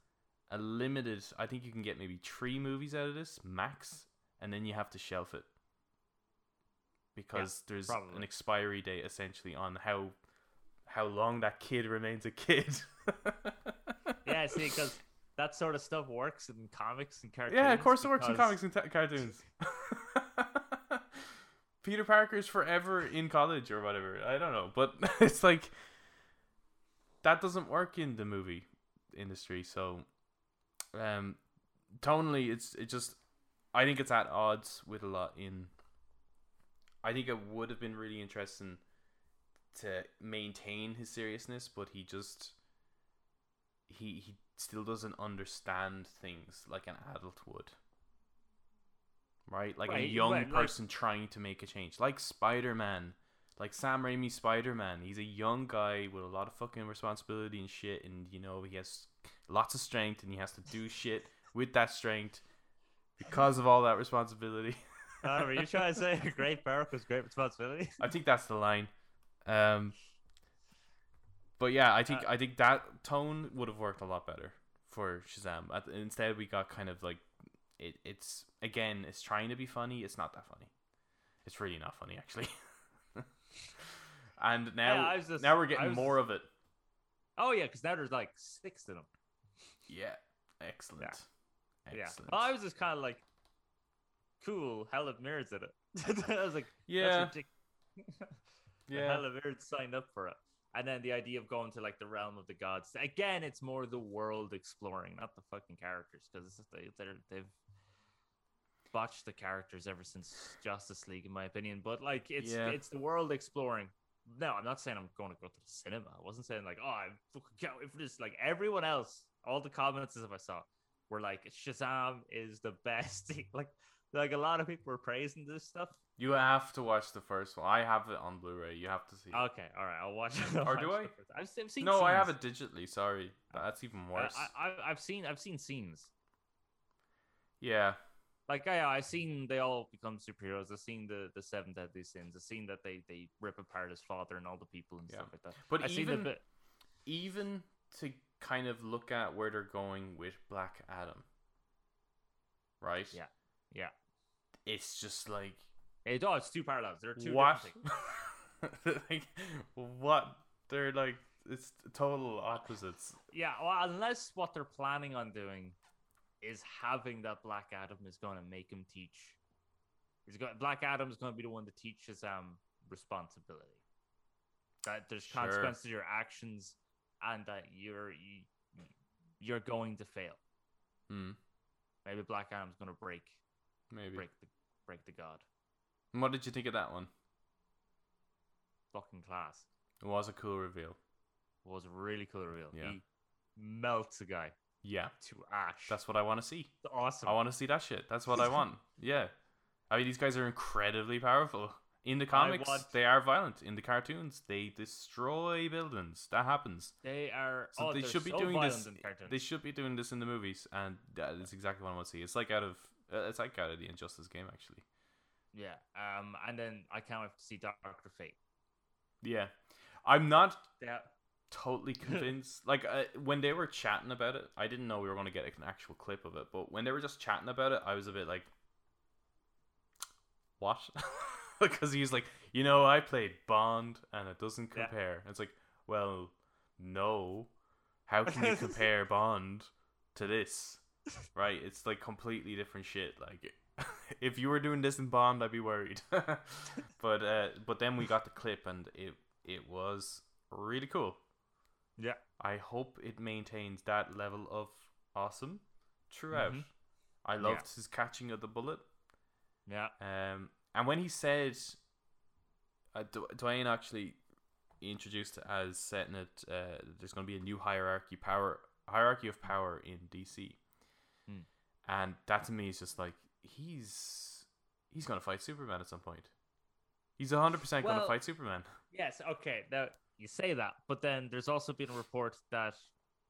a limited. I think you can get maybe three movies out of this max, and then you have to shelf it because there's an expiry date essentially on how how long that kid remains a kid. Yeah. See, because that sort of stuff works in comics and cartoons. Yeah, of course it works in comics and t- cartoons. Peter Parker's forever in college or whatever. I don't know, but it's like that doesn't work in the movie industry. So, um, tonally, it's it just I think it's at odds with a lot in. I think it would have been really interesting to maintain his seriousness, but he just he he still doesn't understand things like an adult would. Right? Like a young right, like- person trying to make a change. Like Spider Man. Like Sam Raimi Spider Man. He's a young guy with a lot of fucking responsibility and shit and you know, he has lots of strength and he has to do shit with that strength because of all that responsibility. Were you trying to say a great was great responsibility? I think that's the line. Um, but yeah, I think Uh, I think that tone would have worked a lot better for Shazam. Instead, we got kind of like it. It's again, it's trying to be funny. It's not that funny. It's really not funny actually. and now, Yeah, just- now we're getting more of it. Oh yeah, because now there's like six of them. Yeah, excellent. Yeah. Excellent. Well, I was just kind of like, cool. Helen Mirren's in it. I was like, yeah, yeah. Helen Mirren's signed up for it. And then the idea of going to like the realm of the gods. Again, it's more the world exploring, not the fucking characters, because they, they're, they've botched the characters ever since Justice League, in my opinion. But like, it's Yeah. it's the world exploring. No, I'm not saying I'm going to go to the cinema. I wasn't saying like, oh, I fucking can't wait for this. Like everyone else, all the comments as if I saw were like, Shazam is the best. like, like a lot of people were praising this stuff. You have to watch the first one. I have it on Blu-ray. You have to see. it. Okay, all right, I'll watch. I'll Or do I? I've, I've seen. no, I have scenes. it digitally. Sorry, that's even worse. I, I, I've seen. I've seen scenes. yeah, Like I, I've seen they all become superheroes. I've seen the the seven deadly sins. I've seen that they they rip apart his father and all the people and Yeah. stuff like that. but I've seen even even to kind of look at where they're going with Black Adam, right? Yeah. Yeah. It's just like It, does it's two parallels. There are two what? like what? They're like it's total opposites. Yeah, well, unless what they're planning on doing is having that Black Adam is going to make him teach. He's going Black Adam's going to be the one to teach his um responsibility. That there's Sure. consequences to your actions, and that you're you, you're going to fail. Hmm. Maybe Black Adam's going to break Maybe. break the break the god. And What did you think of that one? Fucking class. It was a cool reveal. It was a really cool reveal. Yeah. He melts a guy Yeah, to ash. that's what I want to see. awesome. I want to see that shit. That's what I want. Yeah. I mean, these guys are incredibly powerful. In the comics, want- they are violent. In the cartoons, they destroy buildings. That happens. They are. So oh, they should be so doing this. in the cartoons. They should be doing this in the movies, and that is exactly what I want to see. It's like out of uh, it's like out of the Injustice game, actually. Yeah. Um. And then I can't wait to see Doctor Fate. Yeah, I'm not Yeah. totally convinced. like uh, when they were chatting about it, I didn't know we were going to get an actual clip of it. But when they were just chatting about it, I was a bit like, "What?" Because he's like, "You know, I played Bond, and it doesn't Yeah. compare." It's like, well, no. How can you compare Bond to this? Right? It's like completely different shit. Like, if you were doing this in Bond, I'd be worried. but uh, but then we got the clip, and it it was really cool. Yeah. I hope it maintains that level of awesome throughout. Mhm. I Yeah. loved his catching of the bullet. Yeah. Um, and when he said, uh, Dwayne actually introduced as setting it, uh, there's going to be a new hierarchy power hierarchy of power in DC, Hmm. and that to me is just like he's he's going to fight Superman at some point. He's hundred percent going to fight Superman. Yes. Okay. Now you say that, but then there's also been a report that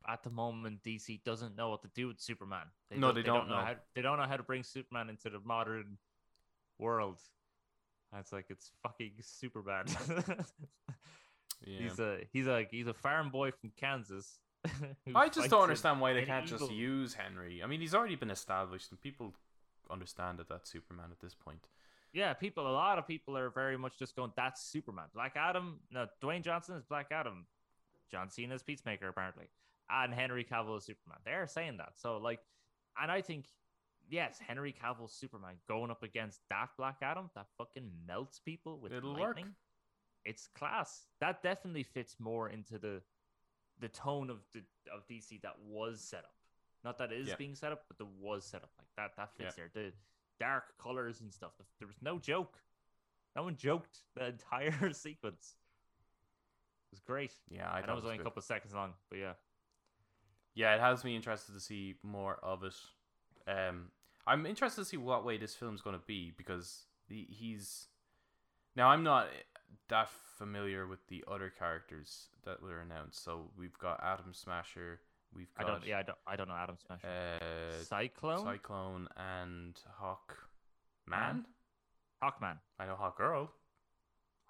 at the moment DC doesn't know what to do with Superman. No, they don't know. How, they don't know how to bring Superman into the modern world. And it's like it's fucking Superman. Yeah. He's a he's a he's a farm boy from Kansas. I just don't understand why they can't just use Henry. I mean, he's already been established, and people understand that that's Superman at this point. Yeah, people. A lot of people are very much just going, "That's Superman." Black Adam. No, Dwayne Johnson is Black Adam. John Cena is Peacemaker, apparently, and Henry Cavill is Superman. They're saying that. So, like, and I think, yes, Henry Cavill's Superman going up against that Black Adam that fucking melts people with It'll work. lightning. It's class. That definitely fits more into the the tone of the of DC that was set up. Not that it is Yeah. being set up, but the was set up like that. That fits there. The dark colors and stuff. There was no joke. No one joked the entire sequence. It was great. Yeah, I I know thought it was only a couple of seconds long, but yeah. Yeah, it has me interested to see more of it. Um, I'm interested to see what way this film's going to be because he, he's now I'm not that familiar with the other characters that were announced. So we've got Atom Smasher, we've got I don't. Yeah, I don't. I don't know. Atom Smasher. uh, Cyclone. Cyclone and Hawk Man. Hawkman. I know Hawk Girl.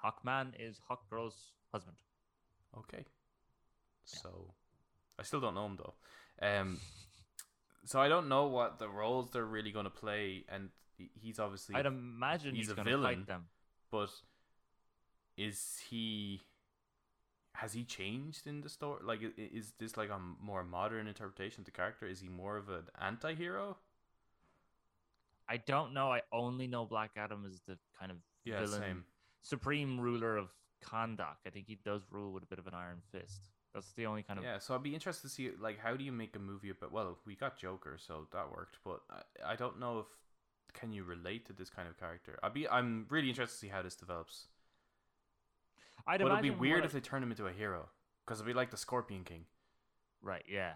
Hawkman is Hawk Girl's husband. Okay. So I still don't know him though. Um so I don't know what the roles they're really going to play and he's obviously I'd imagine he's he's, a going to villain. fight them. but is he has he changed in the story? Like, is this like a more modern interpretation of the character? Is he more of an anti-hero? I don't know. I only know Black Adam is the kind of Yeah, villain, same. supreme ruler of Kahndaq. I think he does rule with a bit of an iron fist. That's the only kind of Yeah, so I'd be interested to see like how do you make a movie about? Well, we got Joker, so that worked, but I, I don't know if can you relate to this kind of character. I'd be I'm really interested to see how this develops. I'd but it'd be weird if they turn him into a hero because it'd be like the Scorpion King. Right, yeah.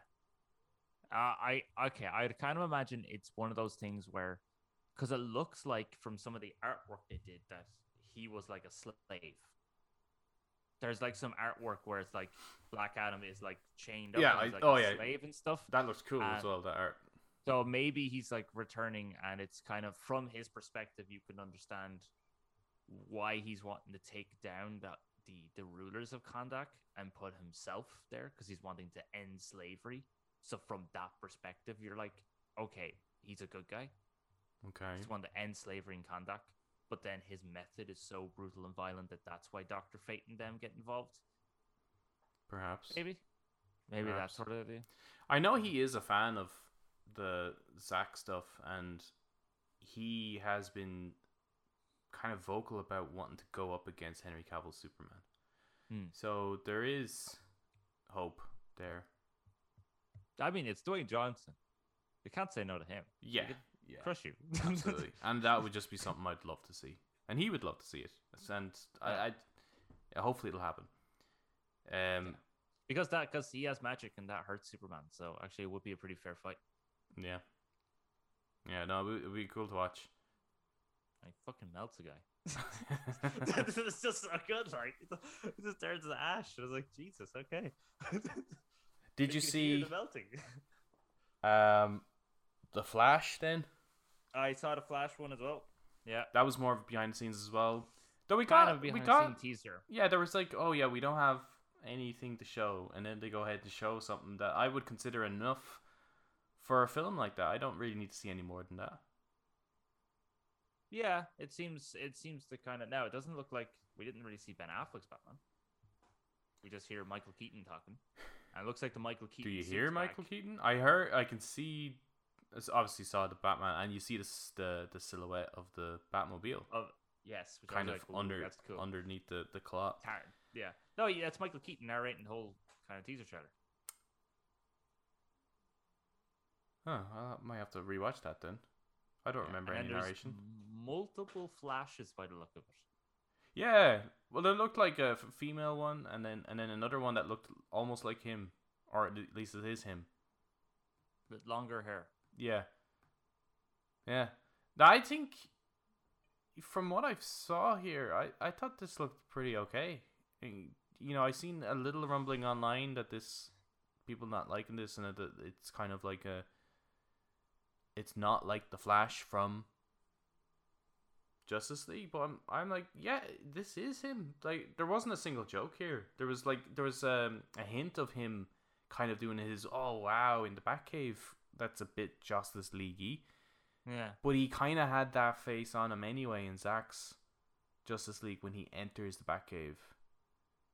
Uh, I okay, I'd kind of imagine it's one of those things where, because it looks like from some of the artwork they did that he was like a slave. There's like some artwork where it's like Black Adam is like chained up, Yeah, and I- like oh, a yeah. slave and stuff. That looks cool as Uh, well. That art. So maybe he's like returning, and it's kind of from his perspective, you can understand why he's wanting to take down that the the rulers of Kahndaq and put himself there because he's wanting to end slavery. So from that perspective, you're like, okay, he's a good guy. Okay. He's wanting to end slavery in Kahndaq, but then his method is so brutal and violent that that's why Doctor Fate and them get involved. Perhaps. Maybe, maybe Perhaps. that sort of idea. I know he is a fan of the Zack stuff, and he has been kind of vocal about wanting to go up against Henry Cavill's Superman. Hmm. So there is hope there. I mean, it's Dwayne Johnson. You can't say no to him. Yeah, could yeah, Crush you. absolutely. and that would just be something I'd love to see, and he would love to see it. And I. I hopefully it'll happen. Um, Because that because he has magic and that hurts Superman. So actually, it would be a pretty fair fight. yeah, yeah. No, it would, be cool to watch. I fucking melts a guy. it's just so good, right? It just turns to ash. I was like, Jesus, okay. Did you see the melting? um, the Flash then? I saw the Flash one as well. Yeah, That was more of behind the scenes as well. Though we kind got, of we behind got, the scene teaser. yeah, there was like, oh yeah, we don't have anything to show, and then they go ahead and show something that I would consider enough for a film like that. I don't really need to see any more than that. Yeah, it seems it seems to kind of now. It doesn't look like we didn't really see Ben Affleck's Batman. We just hear Michael Keaton talking, and it looks like the Michael Keaton. Do you suit's hear back. Michael Keaton? I heard, I can see, it's obviously saw the Batman, and you see the the, the silhouette of the Batmobile, Of yes, which kind of like, under that's cool. underneath the the cloth. Yeah. No, yeah, it's Michael Keaton narrating the whole kind of teaser trailer. Huh, I might have to rewatch that then. I don't Yeah, remember any narration. Multiple flashes by the look of it. Yeah, well, it looked like a female one, and then and then another one that looked almost like him, or at least it is him. With longer hair. Yeah, yeah. I think from what I saw here, I I thought this looked pretty okay. And, You know, I seen a little rumbling online that this people not liking this, and that it's kind of like a. It's not like the Flash from Justice League, but I'm I'm like, yeah, this is him. Like there wasn't a single joke here. There was like there was um, a hint of him kind of doing his oh wow in the Batcave. That's a bit Justice Leaguey, Yeah. but he kind of had that face on him anyway in Zack's Justice League when he enters the Batcave.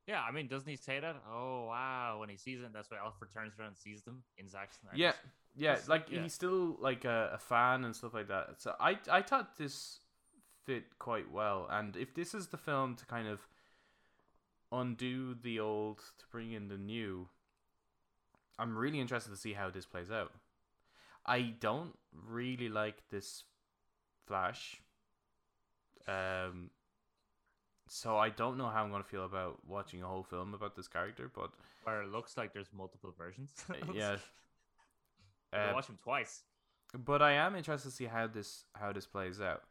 Yeah, I mean, doesn't he say that? Oh wow! When he sees it, that's why Alfred turns around and sees them in Zack's. Yeah, yeah, Just- like yeah. he's still like a, a fan and stuff like that. So I I thought this fit quite well, and if this is the film to kind of undo the old to bring in the new, I'm really interested to see how this plays out. I don't really like this Flash. Um. So I don't know how I'm gonna feel about watching a whole film about this character, but Where it looks like there's multiple versions. uh, yeah. I Uh, watch him twice. but I am interested to see how this how this plays out.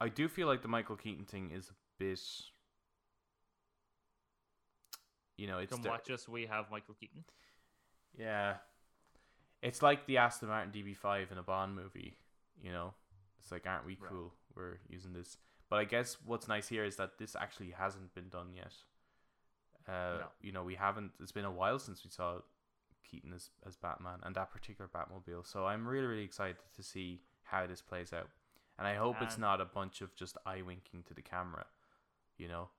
I do feel like the Michael Keaton thing is a bit, you know, it's Come watch us. We have Michael Keaton. yeah, it's like the Aston Martin DB5 in a Bond movie. You know, it's like, aren't we Right. cool? We're using this. But I guess what's nice here is that this actually hasn't been done yet. Uh, No. you know, we haven't. It's been a while since we saw Keaton as as Batman and that particular Batmobile. So I'm really really excited to see how this plays out, and I hope it's not a bunch of just eye winking to the camera. You know,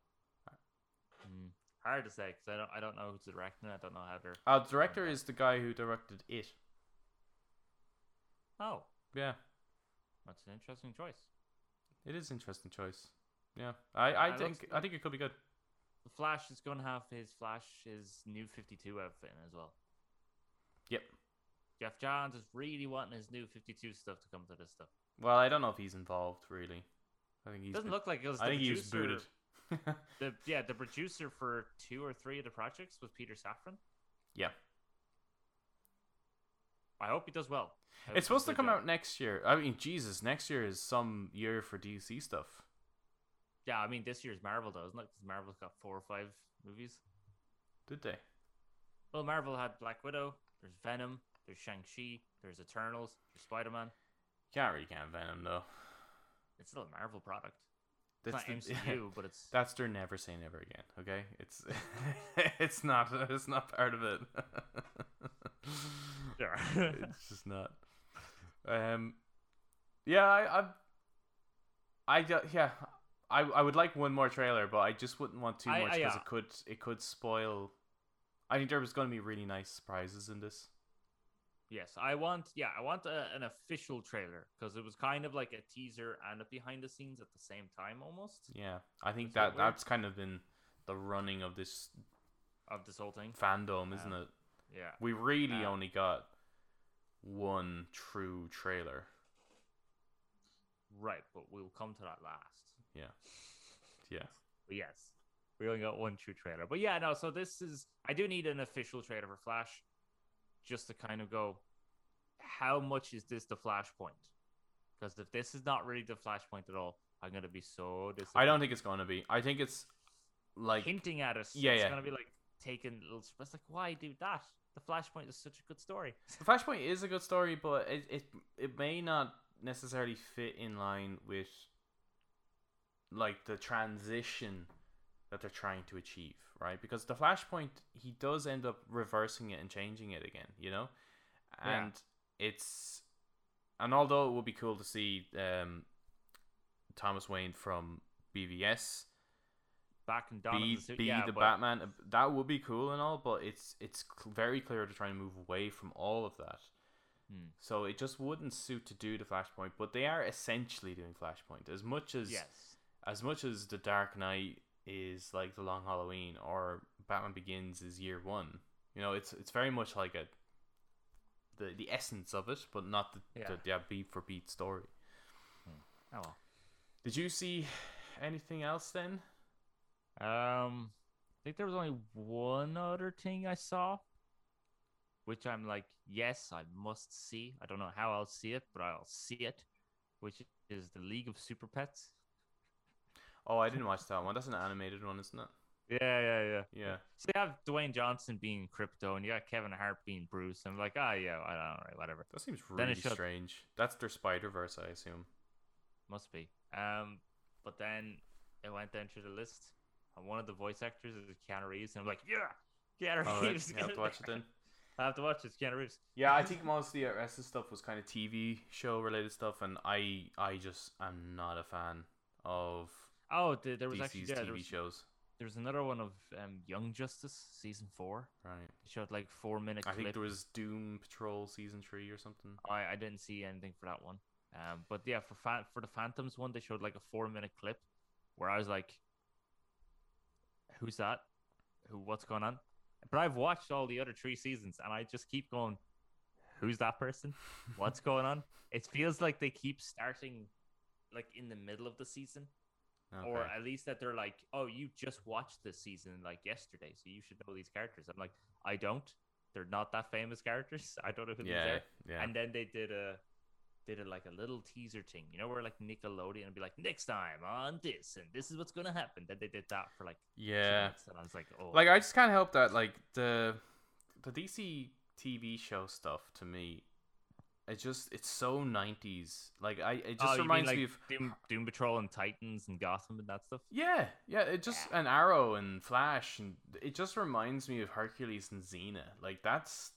Mm. Hard to say because I don't I don't know who's directing. it. I don't know how they're. Uh, the director is the guy who directed it. Oh, Yeah, that's an interesting choice. it is interesting choice. Yeah, I, I it think looks- I think it could be good. The Flash is going to have his Flash his new Fifty Two outfit in as well. Yep. Geoff Johns is really wanting his new Fifty Two stuff to come to this stuff. Well, I don't know if he's involved really. I think he's. Doesn't been- look like it was. I the think he was producer- booted. The yeah, the producer for two or three of the projects was Peter Safran. yeah, I hope he does well. It's supposed to come well. out next year. I mean, Jesus, next year is some year for DC stuff. Yeah, I mean this year's Marvel though, isn't it? 'Cause Marvel's got four or five movies. Did they? Well, Marvel had Black Widow. There's Venom. There's Shang Chi. There's Eternals. There's Spider Man. Can't really count Venom though. It's still a Marvel product. It's That's not the- MCU, but it's That's their never say never again. Okay, it's it's not it's not part of it. Sure. it's just not. Um, yeah, I, I, I, yeah, I, I would like one more trailer, but I just wouldn't want too much because yeah. it could it could spoil. I think there was going to be really nice surprises in this. Yes, I want. Yeah, I want a, an official trailer because it was kind of like a teaser and a behind the scenes at the same time, almost Yeah, I think that that that's kind of been the running of this of this whole thing. Fandome, isn't Um, it? Yeah. We really um, only got one true trailer. Right, but we'll come to that last. Yeah, yeah. But yes, we only got one true trailer. But yeah, no. So this is. I do need an official trailer for Flash, just to kind of go. How much is this the Flashpoint? Because if this is not really the Flashpoint at all, I'm gonna be so disappointed. I don't think it's going to be. I think it's like hinting at us. Yeah, it's yeah. gonna be like taking little. It's like why do that? The Flashpoint is such a good story. The Flashpoint is a good story, but it, it it may not necessarily fit in line with like the transition that they're trying to achieve, right? Because the Flashpoint he does end up reversing it and changing it again, you know? Yeah. And it's and although it would be cool to see um Thomas Wayne from BVS Back and Dawn be the be yeah, the but Batman. That would be cool and all, but it's it's very clear to try and move away from all of that. Hmm. So it just wouldn't suit to do the Flashpoint, but they are essentially doing Flashpoint as much as Yes. as much as the Dark Knight is like the Long Halloween or Batman Begins is Year One. You know, it's it's very much like a the the essence of it, but not the Yeah. the yeah, beat for beat story. Oh well. Did you see anything else then? Um, I think there was only one other thing I saw, which I'm like, yes, I must see. I don't know how I'll see it, but I'll see it. Which is the League of Super Pets. Oh, I didn't watch that one. That's an animated one, isn't it? Yeah, yeah, yeah. Yeah. So you have Dwayne Johnson being Krypto, and you got Kevin Hart being Bruce. I'm like, ah, yeah, I don't know, right, whatever. That seems really showed- strange. That's their Spider Verse, I assume. Must be. Um, but then it went down through the list, and one of the voice actors is Keanu Reeves, and I'm like, yeah, Keanu All right, you have to watch it then. I have to watch it. It's Keanu Reeves. Yeah, I think most of the rest of the stuff was kind of TV show related stuff, and I I just am not a fan of Oh, there, there was DC's actually yeah, there TV was, shows. there was another one of um, Young Justice season four. Right. It showed like four minute I clip. think there was Doom Patrol season three or something. I, I didn't see anything for that one. Um, but yeah, for fa- for the Phantoms one, they showed like a four minute clip where I was like, "Who's that? Who? What's going on?" But I've watched all the other three seasons, and I just keep going, "Who's that person? What's going on?" It feels like they keep starting like in the middle of the season, Okay. or at least that they're like, "Oh, you just watched this season like yesterday, so you should know these characters." I'm like, I don't. They're not that famous characters. I don't know who these yeah, are. yeah. And then they did a did a like a little teaser thing, you know, where like Nickelodeon would be like, next time on this, and this is what's gonna happen. Then they did that for like yeah. minutes, and I was like, oh, Like I just can't help that like the the DC TV show stuff to me it just it's so 90s. Like I it oh, just you mean, reminds like me of Doom, Doom Patrol and Titans and Gotham and that stuff. Yeah, yeah, it just Yeah. an Arrow and Flash and it just reminds me of Hercules and Xena. Like that's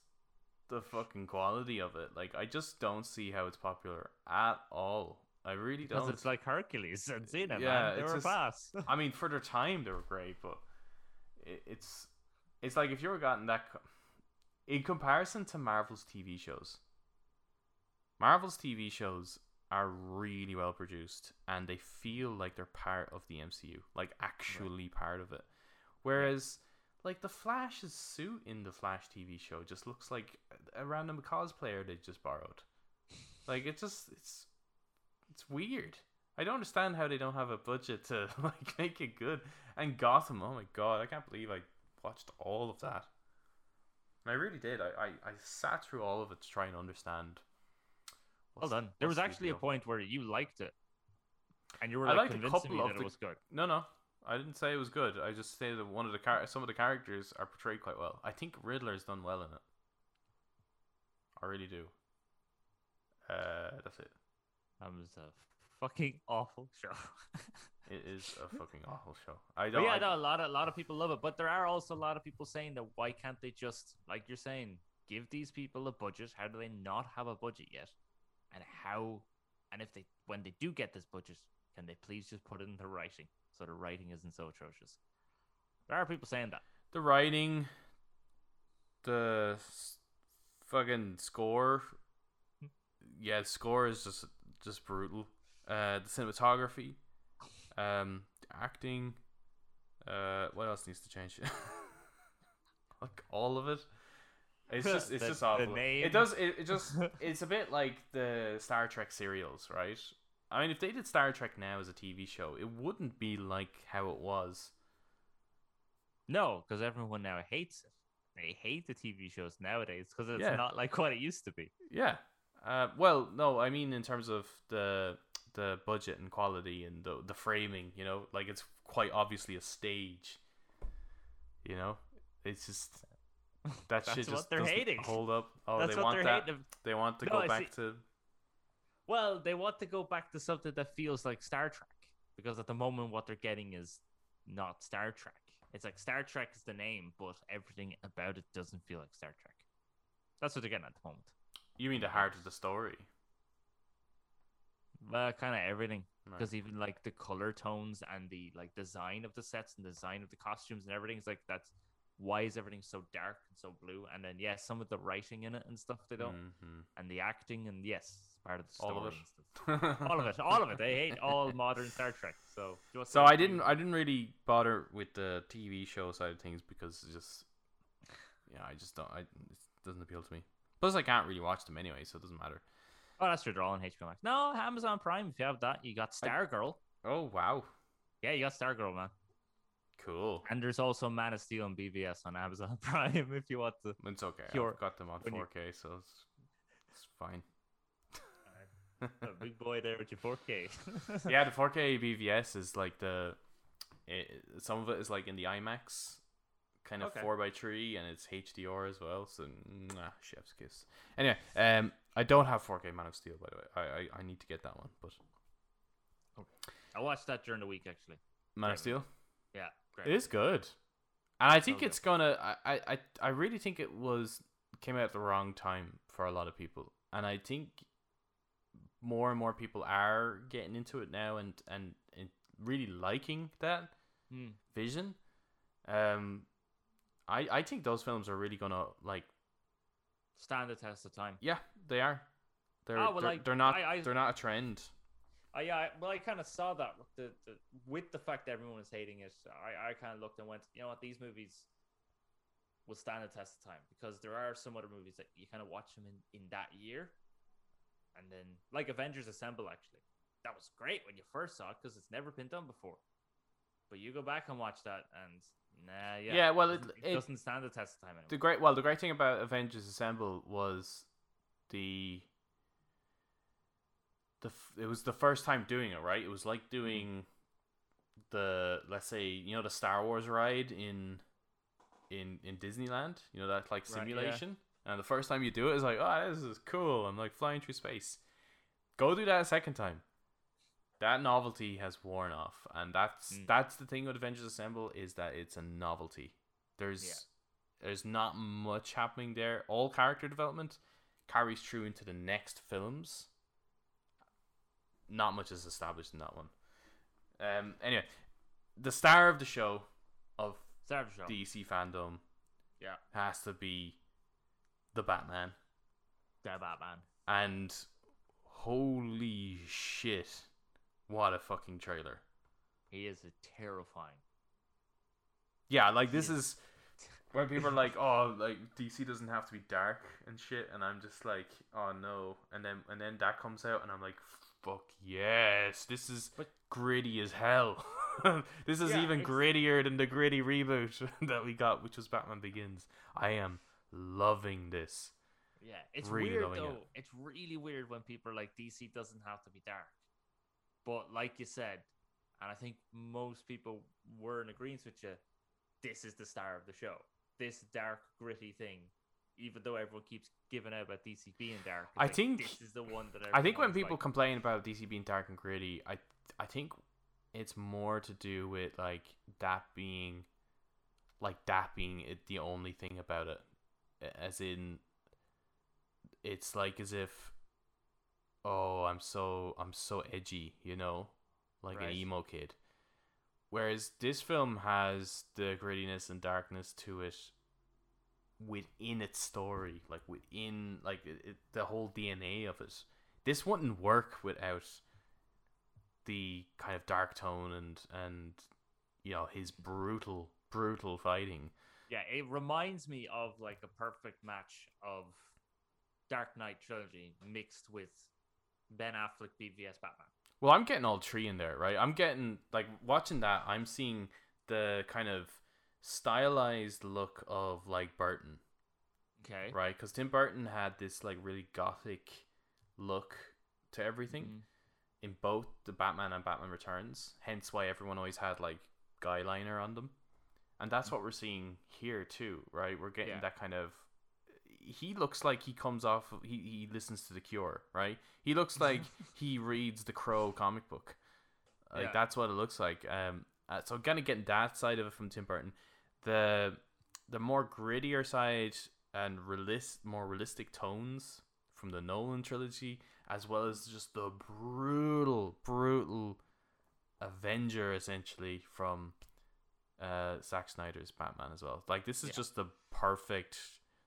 the fucking quality of it. Like I just don't see how it's popular at all. I really Because don't. it's like Hercules and uh, Xena, Yeah, man. They it's were just- fast. I mean, for their time they were great, but it, it's it's like if you were gotten that in comparison to Marvel's TV shows. Marvel's TV shows are really well produced and they feel like they're part of the MCU, like actually part of it. Whereas like the Flash's suit in the Flash TV show just looks like a random cosplayer they just borrowed. Like it just it's it's weird. I don't understand how they don't have a budget to like make it good. And Gotham, oh my god, I can't believe I watched all of that. And I really did. I, I, I sat through all of it to try and understand. Well done. There was the actually a point where you liked it, and you were I like liked a convincing me couple that of it the- was good. No, no, I didn't say it was good. I just say that one of the char- some of the characters are portrayed quite well. I think Riddler's done well in it. I really do. Uh, that's it. That was a fucking awful show. It is a fucking awful show. I But don't. yeah, I- no, a lot of a lot of people love it, but there are also a lot of people saying that why can't they just like you're saying, give these people a budget? How do they not have a budget yet? And how and if they when they do get this budget, can they please just put it into writing so the writing isn't so atrocious? There are people saying that. the writing, the fucking score. Yeah, the score is just just brutal. Uh, the cinematography, um, acting. Uh, what else needs to change? like all of it. It's just it's The- just awful. It does it, it just it's a bit like the Star Trek serials, right? I mean, if they did Star Trek now as a TV show, it wouldn't be like how it was. No, because everyone now hates it. They hate the TV shows nowadays because it's Yeah. not like what it used to be. Yeah. Uh, well, no, I mean in terms of the the budget and quality and the the framing, you know, like it's quite obviously a stage. You know, it's just that That's shit what just they're hating. hold up. Oh, That's they what want they're that. hating. They want to No, go I back see- to. Well, they want to go back to something that feels like Star Trek because at the moment what they're getting is not Star Trek. It's like Star Trek is the name, but everything about it doesn't feel like Star Trek. That's what they're getting at the moment. You mean the heart of the story? Uh, kind of everything Right. because even like the color tones and the like design of the sets and design of the costumes and everything is like that's why is everything so dark and so blue and then yes some of the writing in it and stuff they don't Mhm. and the acting and yes part of the story All of it. all of it all of it they hate all modern Star Trek so just So I didn't I didn't really bother with the TV show side of things because just yeah I just don't I, it doesn't appeal to me. Plus I can't really watch them anyway, so it doesn't matter. Oh, that's true. They're all on HBO Max. No, Amazon Prime. If you have that, you got Stargirl. Oh wow, Yeah, you got Stargirl, man. Cool. And there's also Man of Steel and BVS on Amazon Prime if you want to. It's okay. I've got them on when 4K, so it's, it's fine. A big boy there with your 4K. yeah, the 4K BVS is like the it, some of it is like in the IMAX kind of Okay. four by three, and it's HDR as well. So mwah, chef's kiss. Anyway, um, I don't have 4K Man of Steel by the way. I I, I need to get that one, but I watched that during the week actually. Man of Steel. Yeah, great. It is good, and I think So good. it's gonna. I, I I really think it was came out at the wrong time for a lot of people, and I think more and more people are getting into it now and and, and really liking that Hmm. vision. Um, I I think those films are really gonna like. Stand the test of time. Yeah, they are. They're Oh, well, they're, like, they're not I- I- they're not a trend. Oh yeah, I, well I kind of saw that with the, the with the fact that everyone was hating it. I I kind of looked and went, you know what, these movies will stand the test of time because there are some other movies that you kind of watch them in in that year, and then like Avengers Assemble actually, that was great when you first saw it because it's never been done before. But you go back and watch that, and nah, yeah, Yeah, well, it- doesn't- it- doesn't stand the test of time anymore. The great well, the great thing about Avengers Assemble was the the f- it was the first time doing it, right? It was like doing the let's say you know the Star Wars ride in in in Disneyland, you know that like Right, yeah. simulation. And the first time you do it's like, oh, this is cool. I'm like flying through space. Go do that a second time. That novelty has worn off, and that's Mm. that's the thing with Avengers Assemble is that it's a novelty. There's Yeah. there's not much happening there. All character development carries through into the next films. Not much is established in that one. Um. Anyway, the star of the show, of Star of the show. DC Fandome Yeah. has to be the Batman. The Batman. And holy shit, what a fucking trailer. He is a terrifying. Yeah, like this is when people are like, "Oh, like DC doesn't have to be dark and shit," and I'm just like, "Oh no!" And then and then that comes out, and I'm like, "Fuck yes, this is But- gritty as hell." this is Yeah, even it's- grittier than the gritty reboot that we got, which was Batman Begins. I am loving this. Yeah, it's Really weird loving it. though. It's really weird when people are like DC doesn't have to be dark. But like you said, and I think most people were in agreement with you, this is the star of the show. This dark, gritty thing. Even though everyone keeps giving out about DC being dark, I like, think- this is the one that I think when people like, complain about DC being dark and gritty, I I think it's more to do with like that being like that being it, the only thing about it, as in it's like as if oh I'm so I'm so edgy, you know, like Right. an emo kid. Whereas this film has the grittiness and darkness to it within its story, like within like it, it, the whole DNA of it. This wouldn't work without the kind of dark tone and and you know his brutal brutal fighting. Yeah, it reminds me of like a perfect match of Dark Knight trilogy mixed with Ben Affleck BVS Batman. Well, I'm getting all three in there, right? I'm getting like watching that. I'm seeing the kind of stylized look of like Burton, Okay. right? Because Tim Burton had this like really gothic look to everything. Mhm. in both the Batman and Batman Returns. Hence why everyone always had like guy liner on them. And that's what we're seeing here too, right? We're getting Yeah. that kind of he looks like he comes off he, he listens to the cure, right? He looks like he reads the Crow comic book. Like Yeah. that's what it looks like. Um uh, so kind of getting that side of it from Tim Burton. The the more grittier side and realist more realistic tones from the Nolan trilogy as well as just the brutal, brutal Avenger essentially from uh Zack Snyder's Batman as well. Like this is Yeah. just the perfect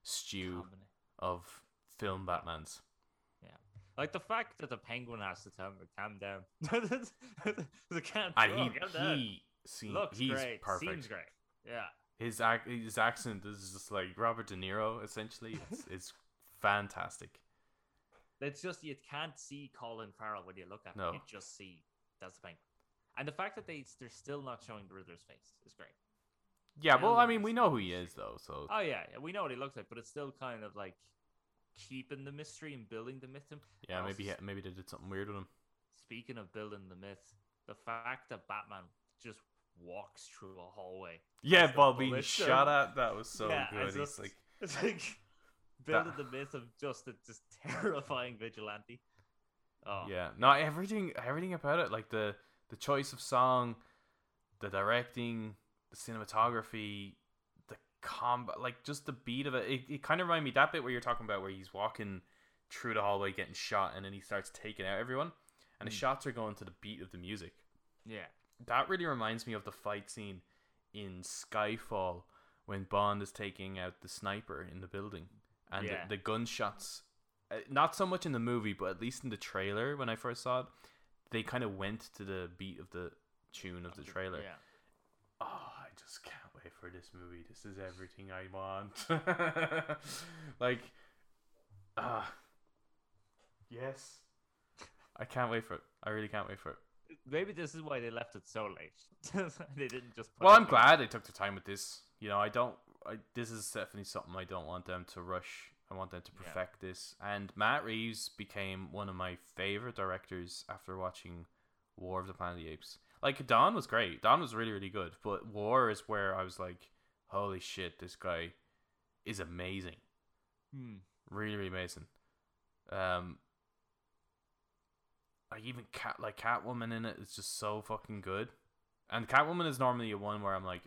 stew of film Batmans. Yeah, Like the fact that the penguin has to tell him to calm down. the can't And oh, he he seems looks he's great. perfect. Seems great. Yeah. His ac- his accent is just like Robert De Niro essentially. It's it's fantastic. It's just you can't see Colin Farrell when you look at No. him. You just see that's the penguin. And the fact that they they're still not showing the Riddler's face is great. Yeah, well, I mean, we know who he is though, so Oh yeah, yeah, we know what he looks like, but it's still kind of like keeping the mystery and building the myth. Him. yeah, maybe he- maybe they did something weird with him. Speaking of building the myth, the fact that Batman just walks through a hallway. Yeah, the shut being bullets shot are- at, that was so Yeah, good. it's He's like, It's like building the myth of just a just terrifying vigilante. Oh yeah, no, everything, everything about it, like the the choice of song, the directing, the cinematography, the combat, like just the beat of it. It, it kind of reminded me that bit where you're talking about where he's walking through the hallway getting shot, and then he starts taking out everyone, and the Mm. shots are going to the beat of the music. yeah. That really reminds me of the fight scene in Skyfall when Bond is taking out the sniper in the building and Yeah. the, the gunshots. Uh, not so much in the movie, but at least in the trailer when I first saw it, they kind of went to the beat of the tune of the trailer. Yeah. Oh, I just can't wait for this movie. This is everything I want. like, ah, yes. I can't wait for it. I really can't wait for it. Maybe this is why they left it so late. they didn't just. Put Well, I'm glad they took the time with this. You know, I don't. I, this is definitely something I don't want them to rush. I want them to Yeah. perfect this. And Matt Reeves became one of my favorite directors after watching War of the Planet of the Apes. Like Dawn was great. Dawn was really really good. But War is where I was like, holy shit, this guy is amazing. Hmm. Really really amazing. Um. Like even cat like Catwoman in it is just so fucking good. And Catwoman is normally a one where I'm like,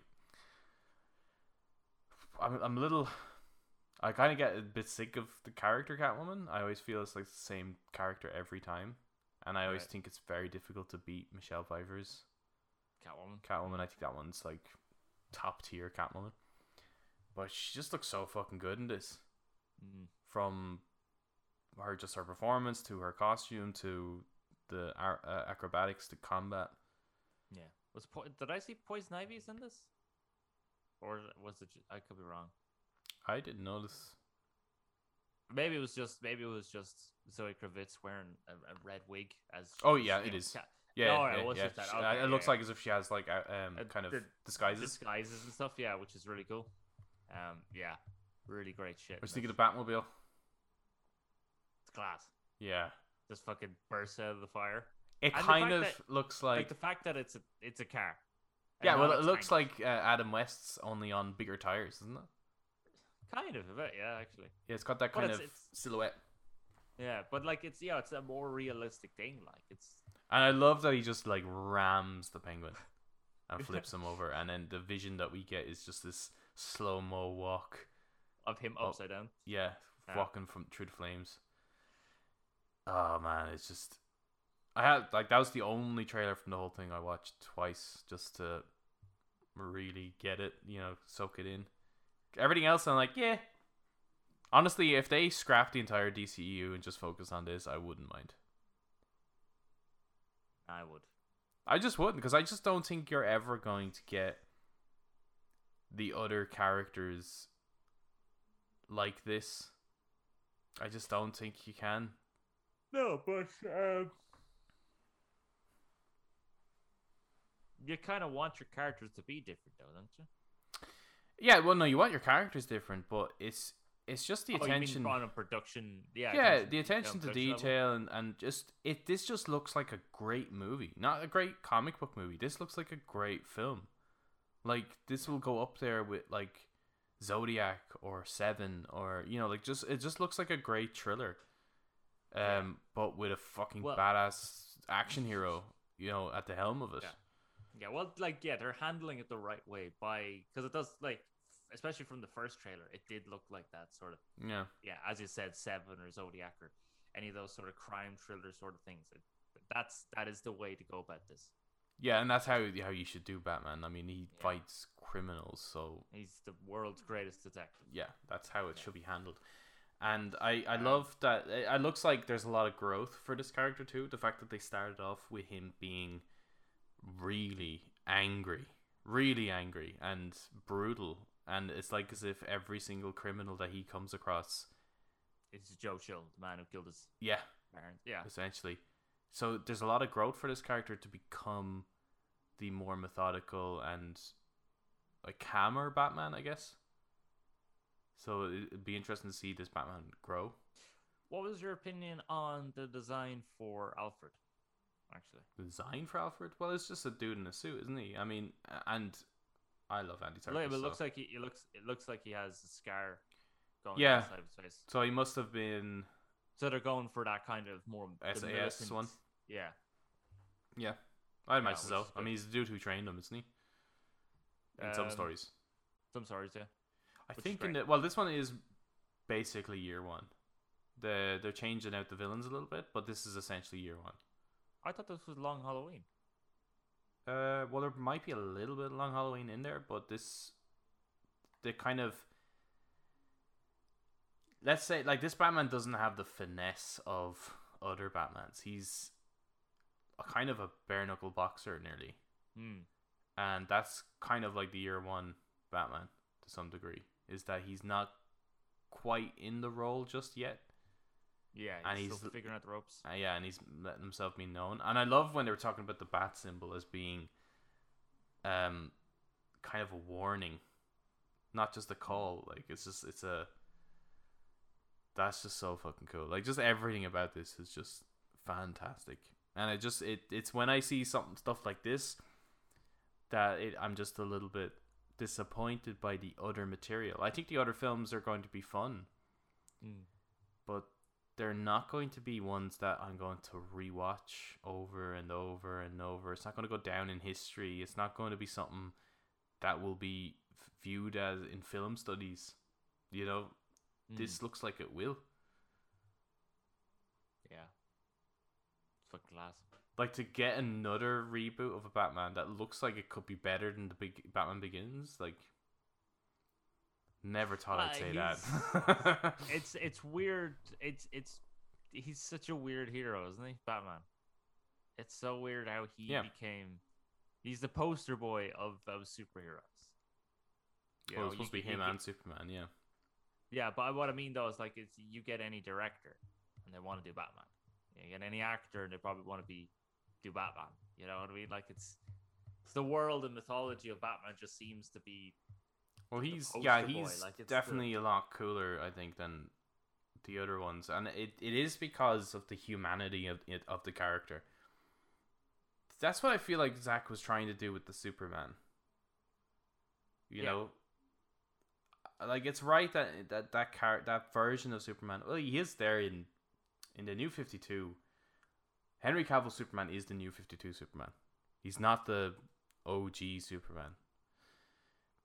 I'm, I'm a little, I kind of get a bit sick of the character Catwoman. I always feel it's like the same character every time, and I always Right. think it's very difficult to beat Michelle Pfeiffer's Catwoman. Catwoman. I think that one's like top tier Catwoman. But she just looks so fucking good in this. Mm. From her just her performance to her costume to the uh, acrobatics to combat. Yeah. Was po- did I see Poison Ivy's in this? Or was it? I could be wrong. I didn't notice. Maybe it was just maybe it was just Zoe Kravitz wearing a, a red wig as. Oh, yeah, it is. it know, is. Cat- Yeah, No, it was yeah. just that. Okay, uh, it looks like as if she has like um Uh, kind of the disguises. disguises and stuff. Yeah, which is really cool. Um, yeah, really great shit. I was in thinking of Batmobile. It's class. Yeah, Just fucking bursts out of the fire. it And kind of that- looks Like, like. the fact that it's a it's a car. yeah, well, it looks tank. like uh, Adam West's only on bigger tires, isn't it? kind of a bit. Yeah, actually. Yeah, it's got that kind it's- of it's- silhouette. Yeah, but like it's yeah, it's a more realistic thing. Like it's And I love that he just like rams the penguin and flips him over, and then the vision that we get is just this slow mo walk. of him Oh. upside down. Yeah, Yeah. walking from through the flames. Oh man, it's just I had like that was the only trailer from the whole thing I watched twice just to really get it, you know, soak it in. Everything else I'm like, yeah. Honestly, if they scrap the entire DCEU and just focus on this, I wouldn't mind. I would. I just wouldn't because I just don't think you're ever going to get the other characters like this. I just don't think you can. No, but um, you kind of want your characters to be different, though, don't you? Yeah, well, no, you want your characters different, but it's it's just the Oh, you mean attention. on a production? Yeah, yeah, attention- the attention yeah, to production level. detail and, and just it. This just looks like a great movie, not a great comic book movie. This looks like a great film. Like this will go up there with like Zodiac or Seven or you know like just it just looks like a great thriller. Um, but with a fucking Well- badass action hero, you know, at the helm of it. Yeah. Yeah, well, like yeah, they're handling it the right way by because it does like, especially from the first trailer, it did look like that sort of Yeah. yeah, as you said, Seven or Zodiac or any of those sort of crime thriller sort of things. It, that's that is the way to go about this. Yeah, and that's how how you should do Batman. I mean, he Yeah. fights criminals, so He's the world's greatest detective. yeah, that's how it Yeah. should be handled. And I, I love that it, it looks like there's a lot of growth for this character too. The fact that they started off with him being really angry, really angry and brutal, and it's like as if every single criminal that he comes across, It's Joe Chill, the man who killed his yeah, parents. Yeah, essentially. So there's a lot of growth for this character to become the more methodical and like calmer Batman, I guess. So it- it'd be interesting to see this Batman grow. What was your opinion on the design for Alfred? Actually, The design for Alfred? Well, it's just a dude in a suit, isn't he? I mean, and I love Andy Look, Serkis. it so. looks like he it looks it looks like he has a scar going Yeah. down the side of his face. so he must have been. So they're going for that kind of more SAS one? Yeah, Yeah, I'd imagine which so. I mean, he's the dude who trained him, isn't he? In some Um, stories, some stories. Yeah, I which think in the well, this one is basically year one. The they're changing out the villains a little bit, but this is essentially year one. I thought this was Long Halloween. Uh, well, there might be a little bit of Long Halloween in there, but this, the kind of, let's say, like this Batman doesn't have the finesse of other Batmans. He's a kind of a bare knuckle boxer nearly, Hmm. and that's kind of like the year one Batman to some degree. Is that he's not quite in the role just yet. Yeah, And he's, he's still figuring out the ropes. Uh, yeah, and he's letting himself be known. And I love when they were talking about the bat symbol as being um kind of a warning. Not just a call. Like it's just it's a that's just so fucking cool. Like just everything about this is just fantastic. And I just it it's when I see something stuff like this that it I'm just a little bit disappointed by the other material. I think the other films are going to be fun Hmm. but they're not going to be ones that I'm going to rewatch over and over and over. It's not going to go down in history. It's not going to be something that will be viewed as in film studies. You know, Hmm. this looks like it will. Yeah. It's fucking class. Like to get another reboot of a Batman that looks like it could be better than the big Batman Begins. Like, never thought I'd Uh, say that. It's it's weird. It's it's he's such a weird hero, isn't he, Batman? It's so weird how he Yeah. became. He's the poster boy of of superheroes. You well, know, it's supposed to be him get- and Superman. Yeah. Yeah, but what I mean though is like it's you get any director and they want to do Batman. You get any actor and they probably want to be do Batman. You know what I mean? Like it's it's the world and mythology of Batman just seems to be Well, he's yeah, he's like, it's the- definitely a lot cooler, I think, than the other ones, and it, it is because of the humanity of it, of the character. That's what I feel like Zack was trying to do with the Superman. You Yeah. know, like it's right that that that car that version of Superman. Well, he is there in in the new Fifty Two. Henry Cavill Superman is the new Fifty Two Superman. He's not the OG Superman.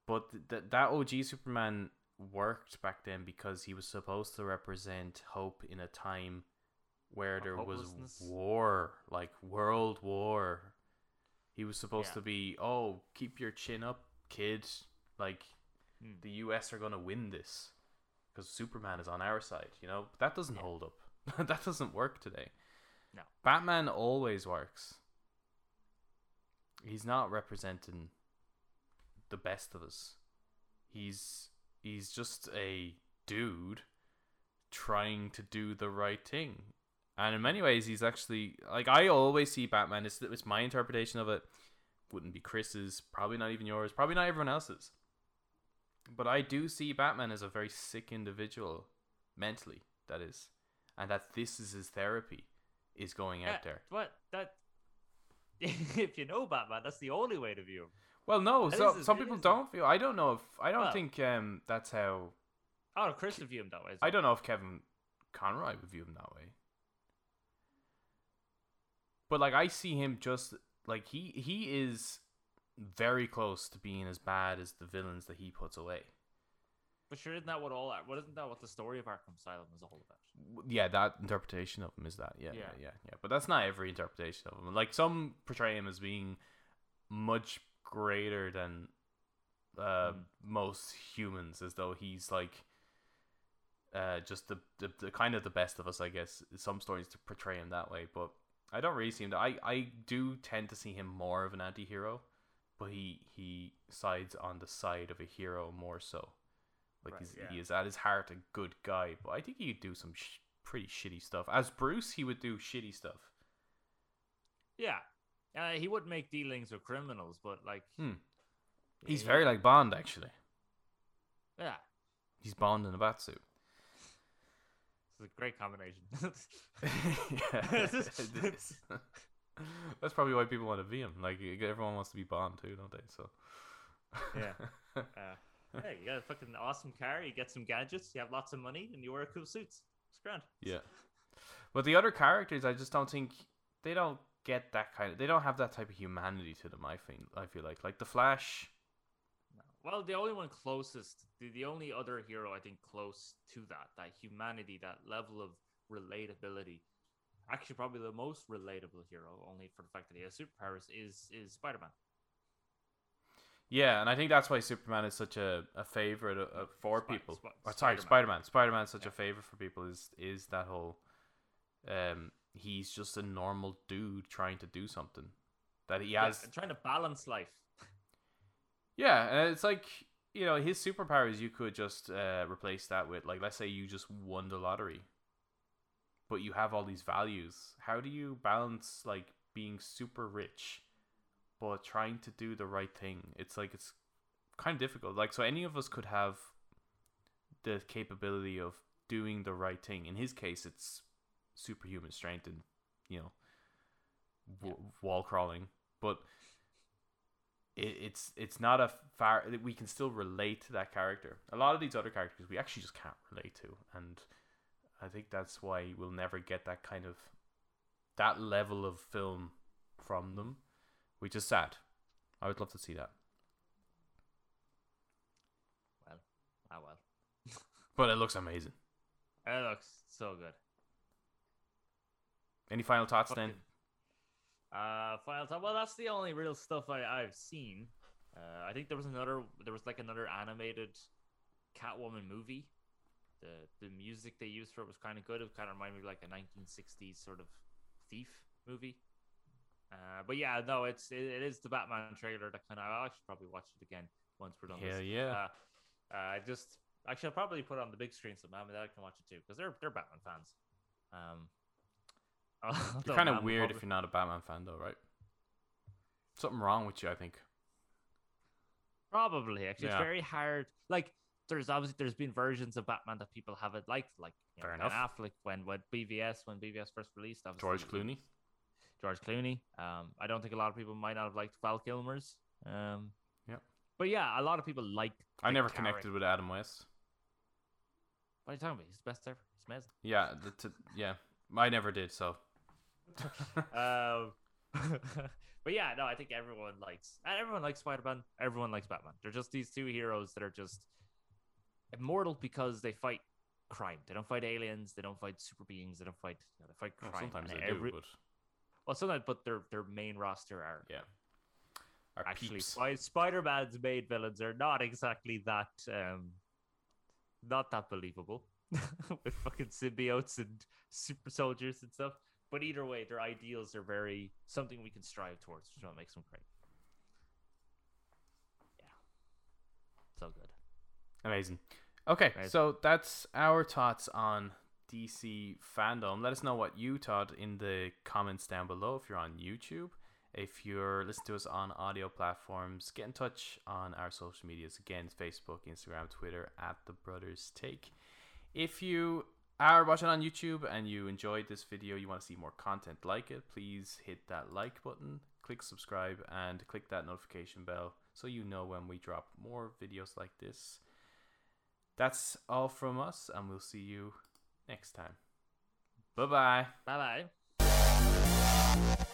But th- th- that OG Superman worked back then because he was supposed to represent hope in a time where there was war, like world war. He was supposed Yeah. to be, oh, keep your chin up, kid. Like Hmm. the US are going to win this because Superman is on our side, you know? But that doesn't Yeah. hold up. that doesn't work today. No. Batman always works. He's not representing the best of us. He's he's just a dude trying to do the right thing. And in many ways he's actually like I always see Batman it's, it's my interpretation of it. Wouldn't be Kris's, probably not even yours, probably not everyone else's. But I do see Batman as a very sick individual mentally, that is. And that this is his therapy is going out there. What that if you know Batman, that's the only way to view him. Well, no, That so, some people don't feel. I don't know if I don't Well- think um that's how. Oh, Kris would view him that way. I don't know if Kevin Conroy would view him that way. But like I see him just like he he is very close to being as bad as the villains that he puts away. But sure, isn't that what all? What isn't that what the story of Arkham Asylum is all about? Yeah, that interpretation of him is that. Yeah, yeah, Yeah. yeah, yeah. But that's not every interpretation of him. Like some portray him as being much greater than uh, Mm. most humans, as though he's like uh, just the, the the kind of the best of us. I guess some stories to portray him that way, but I don't really see him. That. I I do tend to see him more of an anti-hero, but he he sides on the side of a hero more so. Like Right, he's, yeah. he is at his heart a good guy, but I think he could do some sh- pretty shitty stuff. As Bruce, he would do shitty stuff. Yeah, uh, he wouldn't make dealings with criminals, but like, Hmm. He's he- very like Bond, actually. yeah. He's Bond in a bat batsuit. It's a great combination. yeah. That's probably why people want to be him. Like everyone wants to be Bond too, don't they? So Yeah. uh, hey, you got a fucking awesome car. You get some gadgets. You have lots of money, and you wear cool suits. It's grand. yeah. But the other characters, I just don't think they don't get that kind of. They don't have that type of humanity to them. I think I feel like like the Flash. Well, the only one closest, the, the only other hero I think close to that, that humanity, that level of relatability, actually probably the most relatable hero, only for the fact that he has superpowers, is is Spider Man. Yeah, and I think that's why Superman is such a, a favorite uh, for Spi- people. Spi- or, sorry, Spider-Man. Spider Man. Is such Yeah. a favorite for people. Is is that whole? Um, he's just a normal dude trying to do something that he has. and trying to balance life. Yeah, and it's like you know his superpowers. You could just uh, replace that with like let's say you just won the lottery, but you have all these values. How do you balance like being super rich, but trying to do the right thing? It's like it's kind of difficult. Like so, any of us could have the capability of doing the right thing. In his case, it's superhuman strength and you know w- wall crawling, but it, it's it's not a far we can still relate to that character. A lot of these other characters we actually just can't relate to, and I think that's why we'll never get that kind of that level of film from them, which is sad. I would love to see that, Well, ah well. but it looks amazing. It looks so good. Any final thoughts then? Fucking- Uh, Final thought. Well, that's the only real stuff I I've seen. Uh, I think there was another. There was like another animated Catwoman movie. The the music they used for it was kind of good. It kind of reminded me of like a 1960s sort of thief movie. Uh, but yeah, no, it's it, it is the Batman trailer that kind of. I should probably watch it again once we're done. Yeah, this. yeah. Uh, uh, just actually, I'll probably put it on the big screen so mom and dad can watch it too because they're they're Batman fans. Um, You're kind of weird if you're not a Batman fan, though, right? Something wrong with you, I think. Probably, actually, Yeah. it's very hard. Like, there's obviously there's been versions of Batman that people haven't liked, like you know, Fair Ben enough. Affleck when when BVS when BVS first released. Obviously, George Clooney. George Clooney. Um, I don't think a lot of people might not have liked Val Kilmer's. Um, Yep. But yeah, a lot of people like. I never character. connected with Adam West. What are you talking about? He's the best ever. He's amazing. Yeah, the, t- yeah. I never did, so. um, but yeah, no, I think everyone likes and everyone likes Spider Man. Everyone likes Batman. They're just these two heroes that are just immortal because they fight crime. They don't fight aliens. They don't fight super beings. They don't fight. You know, they fight Well, crime. sometimes and they every- do, but Well, sometimes, but their their main roster are yeah. Our actually peeps. Spider-Man's main villains are not exactly that um not that believable with fucking symbiotes and super soldiers and stuff. But either way, their ideals are very something we can strive towards, which is what makes them great. Yeah, so good. Amazing. Okay, Right. so that's our thoughts on DC Fandome. Let us know what you thought in the comments down below if you're on YouTube. If you're listening to us on audio platforms, get in touch on our social medias. Again, Facebook, Instagram, Twitter, at The Brothers Take. If you are watching on YouTube and you enjoyed this video, you want to see more content like it, please hit that like button, click subscribe, and click that notification bell so you know when we drop more videos like this. That's all from us, and we'll see you next time. Bye bye. Bye bye.